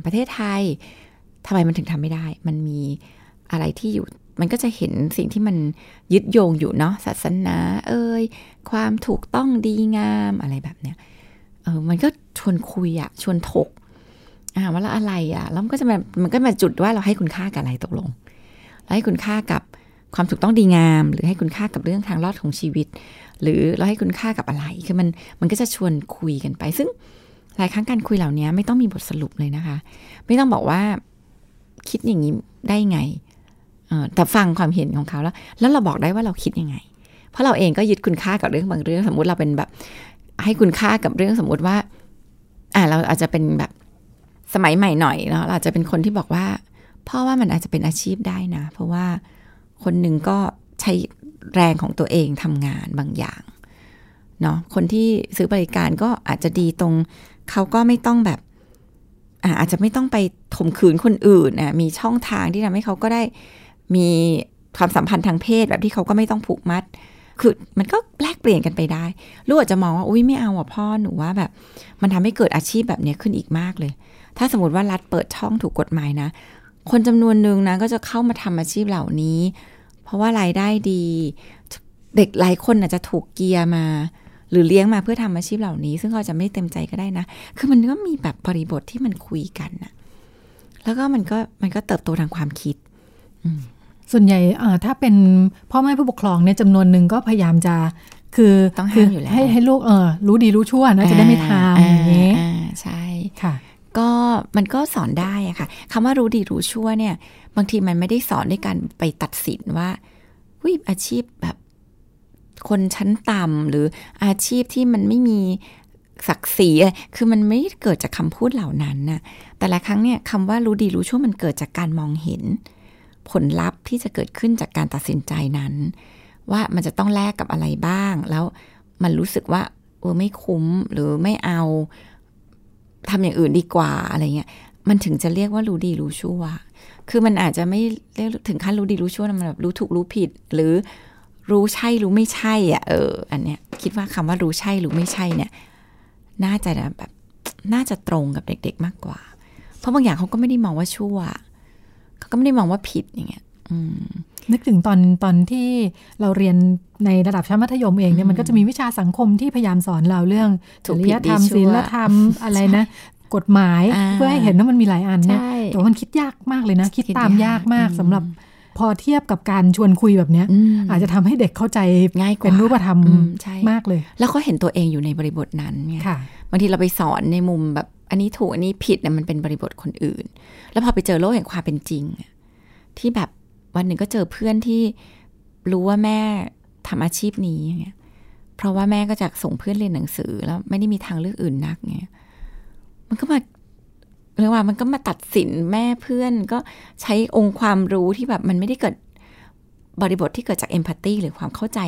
ประเทศไทยทำไมมันถึงทำไม่ได้ มันมีอะไรที่อยู่ มันก็จะเห็นสิ่งที่มันยึดโยงอยู่เนาะ ศาสนา เอ่ย ความถูกต้องดีงามอะไรแบบเนี้ย เออ มันก็ชวนคุยอะชวนถก อ่าว่าแล้วอะไรอะแล้วมันก็จะมามันก็มาจุดว่าเราให้คุณค่ากับอะไรตกลง เราให้คุณค่ากับความถูกต้องดีงาม หรือให้คุณค่ากับเรื่องทางรอดของชีวิต หรือเราให้คุณค่ากับอะไร คือมัน มันก็จะชวนคุยกันไป ซึ่ง หลายครั้งการคุยเหล่านี้ไม่ต้องมีบทสรุปเลยนะคะ ไม่ต้องบอกว่าคิดอย่างนี้ได้ไงแต่ฟังความเห็นของเขาแล้ว แล้วเราบอกได้ว่าเราคิดยังไง เพราะเราเองก็ยึดคุณค่ากับเรื่องบางเรื่อง สมมุติเราเป็นแบบ ให้คุณค่ากับเรื่องสมมุติว่า อ่าเราอาจจะเป็นแบบสมัยใหม่หน่อยเนาะเราอาจจะเป็นคนที่บอกว่าพราะว่ามันอาจจะเป็นอาชีพได้นะ เพราะว่าคนหนึ่งก็ใช้แรงของตัวเองทำงานบางอย่างเนาะคนที่ซื้อบริการก็อาจจะดีตรง เขาก็ไม่ต้องแบบอาจจะไม่ต้องไปข่มขืนคนอื่นนะมีช่องทางที่ทำให้เขาก็ได้มีความสัมพันธ์ทางเพศแบบที่เขาก็ไม่ต้องผูกมัด คือมันก็แลกเปลี่ยนกันไปได้ ลูกอาจจะมองว่าอุ้ยไม่เอาอะพ่อหนูว่าแบบ มันทำให้เกิดอาชีพแบบนี้ขึ้นอีกมากเลย ถ้าสมมติว่ารัฐเปิดช่องถูกกฎหมายนะ คนจำนวนหนึ่งนะก็จะเข้ามาทำอาชีพเหล่านี้ เพราะว่ารายได้ดี เด็กหลายคนอาจจะถูกเกียร์มา หรือเลี้ยงมาเพื่อทำอาชีพเหล่านี้ ซึ่งเขาจะไม่เต็มใจก็ได้นะ คือมันก็มีแบบบริบทที่มันคุยกันนะแล้วก็มันก็มันก็เติบโตทางความคิดส่วนใหญ่เอ่อถ้าเป็นพ่อแม่ผู้ปกครองเนี่ยจำนวนหนึ่งก็พยายามจะคือต้องคืห้ามอยู่แล้วให้ให้ลูกเออรู้ดีรู้ชั่วนะจะได้ไม่ทำอย่างนี้อ่าใช่ค่ะ ก็มันก็สอนได้อะค่ะคำว่ารู้ดีรู้ชั่วเนี่ย บางทีมันไม่ได้สอนด้วยการไปตัดสินว่าวิอาชีพแบบ คนชั้นต่ำหรืออาชีพที่มันไม่มีศักดิ์ศรีคือมันไม่เกิดจากคำพูดเหล่านั้นน่ะแต่ละครั้งเนี่ยคำว่ารู้ดีรู้ชั่วมันเกิดจากการมองเห็น ผลลัพธ์ที่จะเกิดขึ้นจากการตัดสินใจนั้น ว่ามันจะต้องแลกกับอะไรบ้าง แล้วมันรู้สึกว่าอไม่คุ้มหรือไม่เอาทำอย่างอื่นดีกว่าอะไรเงี้ยมันถึงจะเรียกว่ารู้ดีรู้ชั่ว คือมันอาจจะไม่เรียกถึงขั้นรู้ดีรู้ชั่วนะมันแบบรู้ถูกรู้ผิด หรือ รู้ใช่รู้ไม่ใช่อะเออ อันเนี้ยคิดว่าคำว่ารู้ใช่รู้ไม่ใช่เนี่ย น่าจะแบบน่าจะตรงกับเด็ก ๆมากกว่า เพราะบางอย่างเขาก็ไม่ได้มองว่าชั่วเขาก็ไม่ได้มองว่าผิดอย่างเงี้ยอืมนึกถึงตอนตอนที่เราเรียนในระดับชั้นมัธยมเองเนี่ยมันก็จะมีวิชาสังคมที่พยายามสอนเราเรื่องถูจกริผิดยธรรมดีชั่วศีลธรรมอะไรนะกฎหมายอ่าเพื่อให้เห็นว่ามันมีหลายอันเนี่ยใช่แต่ว่ามันคิดยากมากเลยนะ คิดคิดตามยากยากมากอืมสำหรับ พอเทียบกับการชวนคุยแบบเนี้ยอืมอาจจะทำให้เด็กเข้าใจง่ายกว่าเป็นรูปธรรมอืมใช่มากเลย แล้วก็เห็นตัวเองอยู่ในบริบทนั้นไงค่ะบางทีเราไปสอนในมุมแบบอันนี้ถูกอันนี้ผิดเนี่ยมันเป็นบริบทคนอื่น แล้วพอไปเจอโลกแห่งความเป็นจริงอะที่แบบวันหนึ่งก็เจอเพื่อนที่รู้ว่าแม่ทำอาชีพนี้อย่างเงี้ยเพราะว่าแม่ก็จากส่งเพื่อนเรียนหนังสือแล้วไม่ได้มีทางเลือกอื่นนักเงี้ยมันก็มา เรียกว่ามันก็มาตัดสินแม่เพื่อนก็ใช้องค์ความรู้ที่แบบมันไม่ได้เกิดบริบทที่เกิดจากเอมพัตตีหรือความเข้าใจ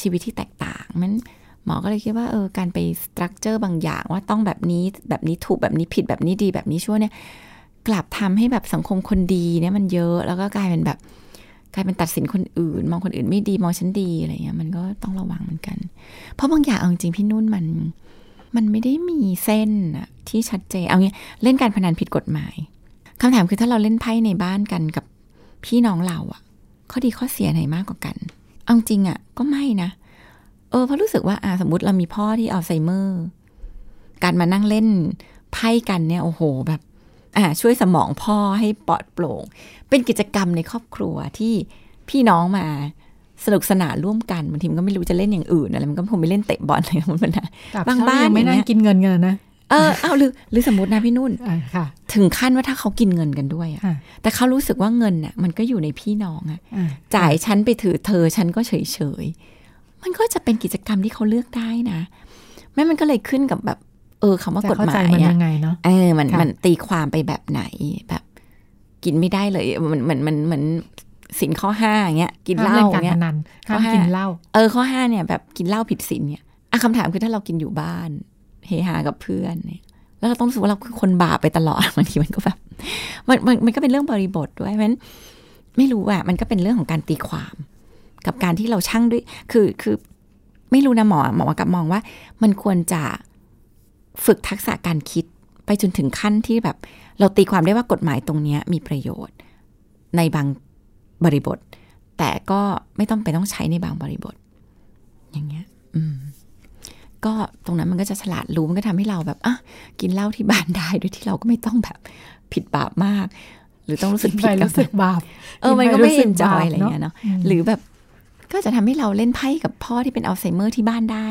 ชีวิตที่แตกต่างมันหมอก็เลยคิดว่าเออการไปสตรัคเจอร์บางอย่างว่าต้องแบบนี้แบบนี้ถูกแบบนี้ผิดแบบนี้ดีแบบนี้ชั่วเนี่ยกลับทำให้แบบสังคมคนดีเนี่ยมันเยอะแล้วก็กลายเป็นแบบกลายเป็นตัดสินคนอื่น มองคนอื่นไม่ดีมองฉันดีอะไรเงี้ยมันก็ต้องระวังเหมือนกัน เพราะบางอย่างเอาจริงพี่นุ่นมัน มันไม่ได้มีเส้นที่ชัดเจน เอางี้เล่นการพนันผิดกฎหมายคำถามคือถ้าเราเล่นไพ่ในบ้านกันกับพี่น้องเราอะข้อดีข้อเสียไหนมากกว่ากัน เอาจริงอะก็ไม่นะ เออเพราะรู้สึกว่าอ่าสมมติเรามีพ่อที่อัลไซเมอร์ การมานั่งเล่นไพ่กันเนี่ยโอ้โหแบบอ่าช่วยสมองพ่อให้ปลอดโปร่ง เป็นกิจกรรมในครอบครัวที่พี่น้องมา สนุกสนานร่วมกันบางทีมันก็ไม่รู้จะเล่นอย่างอื่นอะไรมันก็คงไม่เล่นเตะบอลอะไรของมันนะบางบ้านไม่นั่องย่างเงี้ยกินเงินกันนะเออเอาหรือหรือสมมตินะพี่นุ่นอ่าค่ะถึงขั้นว่าถ้าเขากินเงินกันด้วยอะค่ะแต่เขารู้สึกว่าเงินน่ะ มันก็อยู่ในพี่น้องอะอ่าจ่ายฉันไปถือเธอฉันก็เฉยเฉยๆมันก็จะเป็นกิจกรรมที่เขาเลือกได้นะแม่มันก็เลยขึ้นกับแบบ เออคำว่าจะกฎเข้าหมาใจยมันอะยังไงเนาะเออมันค่ะมันตีความไปแบบไหนแบบ กินไม่ได้เลยมันเหมือนมันเหมือน สินข้อห้าอย่างเงี้ยกินเหล้าห้มล่นการเงี้พยนันข้อห้ามห้ากินเหล้าเออข้อห้าเนี่ยแบบกินเหล้าผิดศีลเนี่ยอะคำถามคือถ้าเรากินอยู่บ้าน เฮฮากับเพื่อนเนี่ยแล้วเราต้องรู้สึกว่าเราคือคนบาปไปตลอดบางทีมันก็แบบมันมันมันก็เป็นเรื่องบริบทด้วยเพราะฉะนั้นไม่รู้อะมันก็เป็นเรื่องของการตีความ กับการที่เราช่างด้วยคือคือไม่รู้นะหมอหมอกับมองว่า มันควรจะฝึกทักษะการคิดไปจนถึงขั้นที่แบบ เราตีความได้ว่ากฎหมายตรงเนี้ยมีประโยชน์ ในบาง บริบท แต่ก็ไม่ต้องไปต้องใช้ในบางบริบท อย่างเงี้ย อืม ก็ตรงนั้นมันก็จะฉลาดรู้มันก็ทำให้เราแบบอะกินเหล้าที่บ้านได้โดยที่เราก็ไม่ต้องแบบผิดบาปมาก หรือต้องรู้สึกผิดไปกับรู้สึกบาปเออมันก็ไม่รู้สึเอนจอยบาปอะไรเงี้ยเนาะอืมหรือแบบก็จะทำให้เราเล่นไพ่กับพ่อที่เป็นอัลไซเมอร์ที่บ้านได้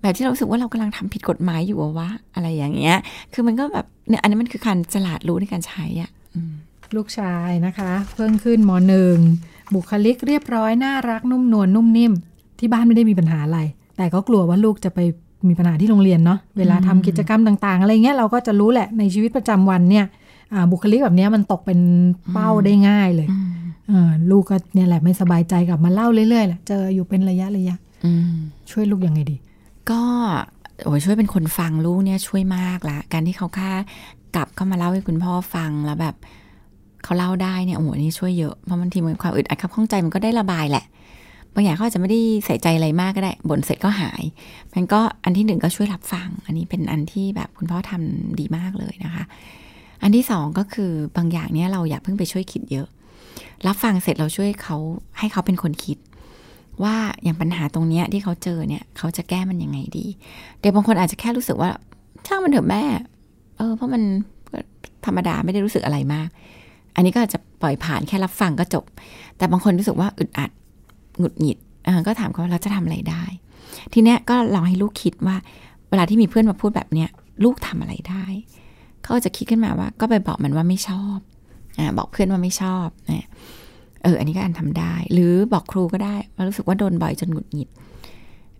แบบที่เรารู้สึกว่าเรากำลังทำผิดกฎหมายอยู่อะวะอะไรอย่างเงี้ย คือมันก็แบบเนี่ยอันนี้มันคือการฉลาดรู้ในการใช้อะอืม ลูกชายนะคะ เพิ่งขึ้นมหนึ่งบุคลิกเรียบร้อยน่ารักนุ่มนวลนุ่มนิ่ม ที่บ้านไม่ได้มีปัญหาอะไร แต่ก็กลัวว่าลูกจะไปมีปัญหาที่โรงเรียนเนาะเวลาทำกิจกรรมต่างๆ อะไรเงี้ยเราก็จะรู้แหละในชีวิตประจำวันเนี่ยอ่าบุคลิกแบบเนี้ยมันตกเป็นเป้าได้ง่ายเลยอืมเออลูกก็เนี่ยแหละไม่สบายใจกลับมาเล่าเรื่อยๆแหละเจออยู่เป็นระยะระยะอืมช่วยลูกยังไงดี ก็โอ้ยช่วยเป็นคนฟังลูกเนี่ยช่วยมากละการที่เขาค่ากลับเข้ามาเล่าให้คุณพ่อฟังแล้วแบบ เขาเล่าได้เนี่ยโอ้โหนี่ช่วยเยอะเพราะบางทีมันความอึดอัดขับข้องใจมันก็ได้ระบายแหละบางอย่างเขาอาจจะไม่ได้ใส่ใจอะไรมากก็ได้บ่นเสร็จก็หาย มันก็อันที่หนึ่งก็ช่วยรับฟัง อันนี้เป็นอันที่แบบคุณพ่อทำดีมากเลยนะคะ อันที่สองก็คือบางอย่างเนี่ยเราอย่าเพิ่งไปช่วยคิดเยอะ รับฟังเสร็จเราช่วยเขาให้เขาเป็นคนคิด ว่าอย่างปัญหาตรงเนี้ยที่เขาเจอเนี่ยเขาจะแก้มันยังไงดี เด็กบางคนอาจจะแค่รู้สึกว่าช่างมันเถอะแม่ เออเพราะมันธรรมดาไม่ได้รู้สึกอะไรมาก อันนี้ก็อาจจะปล่อยผ่านแค่รับฟังก็จบ แต่บางคนรู้สึกว่าอึดอัดหงุดหงิดก็ถามเขาว่าเราจะทำอะไรได้ ทีเนี้ยก็ลองให้ลูกคิดว่า เวลาที่มีเพื่อนมาพูดแบบเนี้ยลูกทำอะไรได้เขาจะคิดขึ้นมาว่า ก็ไปบอกมันว่าไม่ชอบอบอกเพื่อนว่าไม่ชอบเนี่ยเออ อันนี้ก็อันทำได้ หรือบอกครูก็ได้ว่ารู้สึกว่าโดนบ่อยจนหงุดหงิด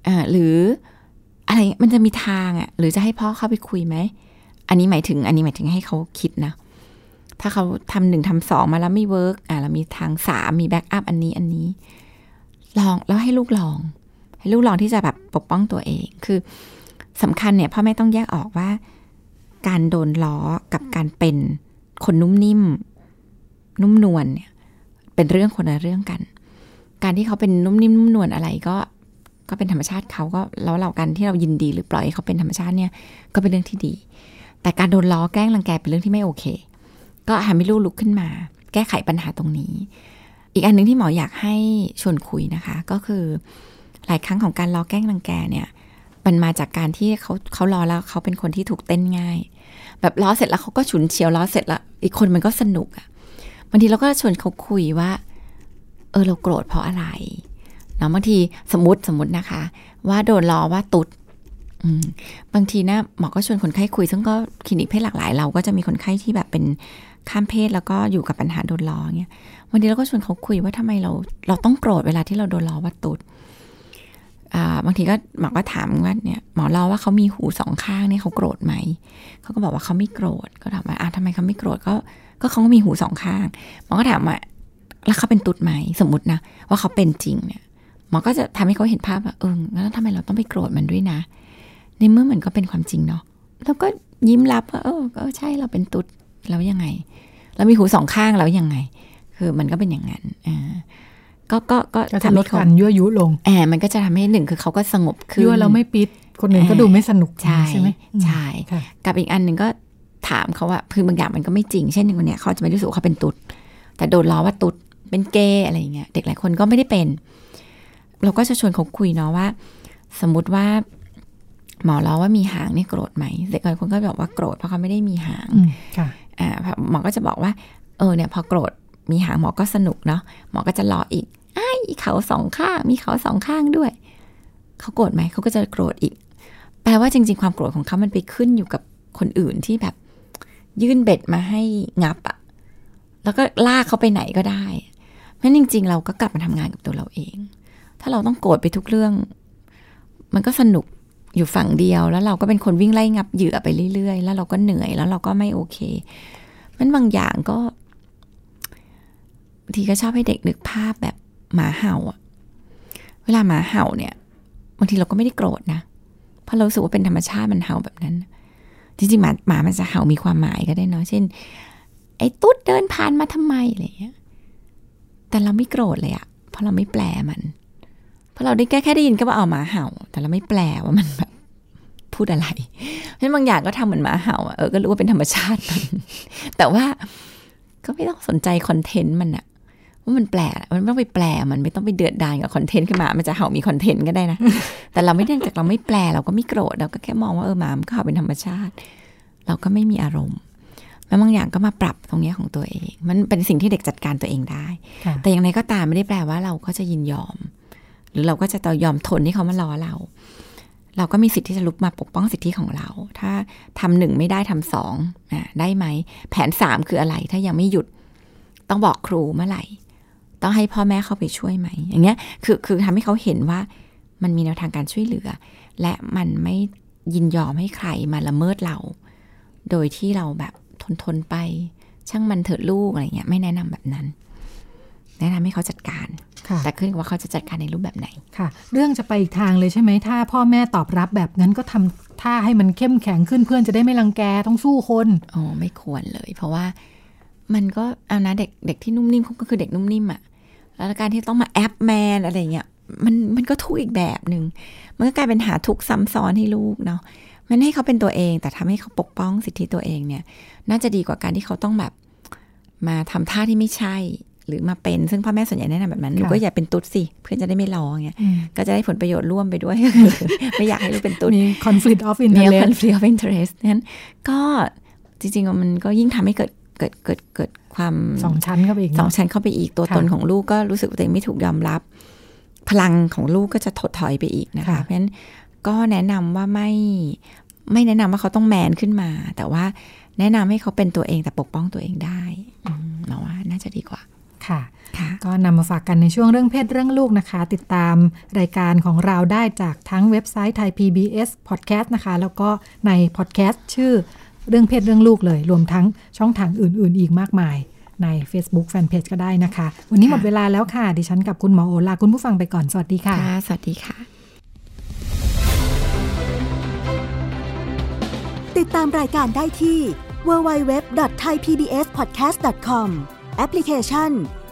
อ่าหรืออะไรมันจะมีทางอะ่ะ หรือจะให้พ่อเข้าไปคุยไหม อันนี้หมายถึง อันนี้หมายถึงให้เขาคิดนะ ถ้าเขาทำหนึ่งทำสองมาแล้วไม่ work อะเรามีทางสามมี backup อันนี้อันนี้ ลองแล้วให้ลูกลอง ให้ลูกลองที่จะแบบปกป้องตัวเอง คือสำคัญเนี่ยพ่อแม่ต้องแยกออกว่า การโดนล้อกับการเป็นคนนุ่มนิ่ม นุ่มนวลเนี่ย เป็นเรื่องคนละเรื่องกัน การที่เขาเป็นนุ่มนิ่มนุ่มนวลอะไรก็ก็เป็นธรรมชาติเขาก็แล้วเรากันที่เรายินดีหรือปล่อยให้เขาเป็นธรรมชาติเนี่ยก็เป็นเรื่องที่ดี แต่การโดนล้อแกล้งรังแกเป็นเรื่องที่ไม่โอเค ก็ทำให้ลูกลุกขึ้นมา แก้ไขปัญหาตรงนี้ อีกอันหนึ่งที่หมออยากให้ชวนคุยนะคะ ก็คือหลายครั้งของการล้อแกล้งรังแกเนี่ย มันมาจากการที่เขาเขาล้อแล้วเขาเป็นคนที่ถูกเต้นง่าย แบบล้อเสร็จแล้วเขาก็ฉุนเฉียวล้อเสร็จแล้วอีกคนมันก็สนุกอะบางทีเราก็ชวนเขาคุยว่า เออเราโกรธเพราะอะไรเนาะบางทีสมมติสมมตินะคะ ว่าโดนล้อว่าตุดบางทีนะหมอก็ชวนคนไข้คุย ซึ่งก็คลินิกเพศหลากหลายเราก็จะมีคนไข้ที่แบบเป็นข้ามเพศแล้วก็อยู่กับปัญหาโดนล้อเงี้ยวันนี้เราก็ชวนเขาคุยว่าทำไมเราเราต้องโกรธเวลาที่เราโดนล้อว่าตุดอ่าบางทีก็หมอก็ถามว่าเนี่ยหมอเล่าว่าเขามีหูสองข้างเนี่ยเขาโกรธไหมเขาก็บอกว่าเขาไม่โกรธก็ถามว่าอ่าทำไมเขาไม่โกรธก็ก็เขาก็มีหูสองข้างหมอก็ถามว่าแล้วเขาเป็นตุดไหมสมมตินะว่าเขาเป็นจริงเนี่ยหมอก็จะทำให้เขาเห็นภาพว่าเออแล้วทำไมเราต้องไปโกรธมันด้วยนะ ในเมื่อมันก็เป็นความจริงเนาะแล้วก็ยิ้มรับว่าเออก็ใช่เราเป็นตุด แล้วยังไง เรามีหูสองข้างแล้วยังไง คือมันก็เป็นอย่างนั้นอ่าก็ก็ก็ก็จะทำลให้ดเขาการยั่วยุลงแอบมันก็จะทำให้หนึ่งคือเขาก็สงบขึ้นยั่วเราไม่ปิด คนอื่นก็ดูไม่สนุกใช่ใช่ไหมใช่ค่ะกับอีกอันหนึ่งก็ถามเขาว่าคือบางอย่างมันก็ไม่จริง เช่นอย่างวันเนี้ยเขาจะไม่รู้สึกว่าเขาเป็นตุดแต่โดนล้อว่าตุดเป็นเกย์อะไรอย่างเงี้ยเด็กหลายคนก็ไม่ได้เป็น เราก็จะชวนเขาคุยเนาะว่า สมมุติว่า หมอล้อว่ามีหางเนี่ยโกรธไหมเด็กหลายคนก็บอกว่าโกรธเพราะเขาไม่ได้มีหางอืมค่ะอ่า หมอก็จะบอกว่า เออเนี่ยพอโกรธมีหางหมอก็สนุกเนาะหมอก็จะล้ออีกไอ้ายเขาสองข้าง มีเขาสองข้างด้วย เขาโกรธไหมเขาก็จะโกรธอีก แปลว่าจริง ๆ ความโกรธของเขามันไปขึ้นอยู่กับคนอื่นที่แบบ ยื่นเบ็ดมาให้งับอะแล้วก็ลากเขาไปไหนก็ได้เพราะจริง ๆ เราก็กลับมาทำงานกับตัวเราเอง ถ้าเราต้องโกรธไปทุกเรื่อง มันก็สนุก อยู่ฝั่งเดียว แล้วเราก็เป็นคนวิ่งไล่งับเหยื่อไปเรื่อยๆ แล้วเราก็เหนื่อยแล้วเราก็ไม่โอเค มันบางอย่างก็บางทีก็ชอบให้เด็กนึกภาพแบบหมาเห่าอะเวลาหมาเห่าเนี่ยบางทีเราก็ไม่ได้โกรธนะเพราะเราสึกว่าเป็นธรรมชาติมันเห่าแบบนั้น จริงๆหมาหมามันจะเห่ามีความหมายก็ได้เนาะเช่น ไอ้ตุ๊ดเดินผ่านมาทำไมอะไรเงี้ยแต่เราไม่โกรธเลยอะเพราะเราไม่แปลมัน เพราะเราได้แค่แค่ได้ยินก็ว่าเอาหมาเห่า แต่เราไม่แปลว่ามันแบบพูดอะไรเพราะฉะนั้นบางอย่างก็ทำเหมือนหมาเห่าอะเออก็รู้ว่าเป็นธรรมชาติมันแต่ว่าก็ไม่ต้องสนใจคอนเทนต์มันอะว่ามันแปลมันไม่ต้องไปแปลมันไม่ต้องไปเดือดดานกับคอนเทนต์ขึ้นมามันจะเห่ามีคอนเทนต์ก็ได้นะ แต่เราไม่เนื่องจากเราไม่แปลเราก็ไม่โกรธเราก็แค่มองว่าเออหมามันก็เห่าเป็นธรรมชาติ เราก็ไม่มีอารมณ์แล้วบางอย่างก็มาปรับตรงเนี้ยของตัวเอง มันเป็นสิ่งที่เด็กจัดการตัวเองได้ค่ะแต่อย่างไรก็ตามไม่ได้แปลว่าเราก็จะยินยอม หรือเราก็จะต่อยอมทนที่เขามาล้อเรา เราก็มีสิทธิ์ที่จะลุกมาปกป้องสิทธิของเรา ถ้าทำหนึ่งไม่ได้ทำสองอะได้ไหม แผนสามคืออะไร ถ้ายังไม่หยุดต้องบอกครูเมื่อไหร่ ต้องให้พ่อแม่เข้าไปช่วยไหม อย่างเงี้ย คือคือทำให้เขาเห็นว่ามันมีแนวทางการช่วยเหลือ และมันไม่ยินยอมให้ใครมาละเมิดเรา โดยที่เราแบบทนทนไป ช่างมันเถิดลูกอะไรเงี้ย ไม่แนะนำแบบนั้น แนะนำให้เขาจัดการ แต่ขึ้นกับว่าเขาจะจัดการในรูปแบบไหนค่ะ เรื่องจะไปอีกทางเลยใช่ไหมถ้า พ่อแม่ตอบรับแบบนั้นก็ทำท่าให้มันเข้มแข็งขึ้นเพื่อนจะได้ไม่รังแกต้องสู้คนโอ้ไม่ควรเลย เพราะว่ามันก็เอานะเด็กเด็กที่นุ่มนิ่มเขาก็คือเด็กนุ่มนิ่มอะแล้วการที่ต้องมาแอปแมนอะไรเงี้ยมันมันก็ทุกข์อีกแบบหนึ่งมันก็กลายเป็นหาทุกข์ซ้ำซ้อนให้ลูกเนาะมันให้เขาเป็นตัวเอง แต่ทำให้เขาปกป้องสิทธิตัวเองเนี่ย น่าจะดีกว่าการที่เขาต้องแบบมาทำท่าที่ไม่ใช่ หรือมาเป็น ซึ่งพ่อแม่ส่วนใหญ่แนะนำแบบนั้นหนูก็อย่าเป็นตุ๊ดสิเพื่อนจะได้ไม่ร้องเงี้ยอืมก็จะได้ผลประโยชน์ร่วมไปด้วยไม่อยากให้ลูกเป็นตุ๊ดมี conflict of มี interest conflict of interest นั้นก็จริงๆมันก็ยิ่งทำให้เกิดเกิดเกิดเกิดความสองชั้นเข้าไปอีกสองเนาะชั้นเข้าไปอีกตัวค่ะตนของลูกก็รู้สึกว่าตัวเองไม่ถูกยอมรับ พลังของลูกก็จะถดถอยไปอีกนะคะค่ะเพราะฉะนั้นก็แนะนำว่าไม่ไม่แนะนำว่าเขาต้องแมนขึ้นมา แต่ว่าแนะนำให้เขาเป็นตัวเองแต่ปกป้องตัวเองได้อืมเราว่าน่าจะดีกว่า ค่ะ ก็นำมาฝากกันในช่วงเรื่องเพศเรื่องลูกนะคะ ติดตามรายการของเราได้จากทั้งเว็บไซต์ไทย PBS Podcast นะคะ แล้วก็ในพอดแคสต์ชื่อเรื่องเพศเรื่องลูกเลย รวมทั้งช่องทางอื่น ๆ อีกมากมายใน Facebook Fanpage ก็ได้นะคะ วันนี้หมดเวลาแล้วค่ะ ดิฉันกับคุณหมอโอลาคุณผู้ฟังไปก่อน สวัสดีค่ะ สวัสดีค่ะ ติดตามรายการได้ที่ www.thaipbspodcast.com แอปพลิเคชัน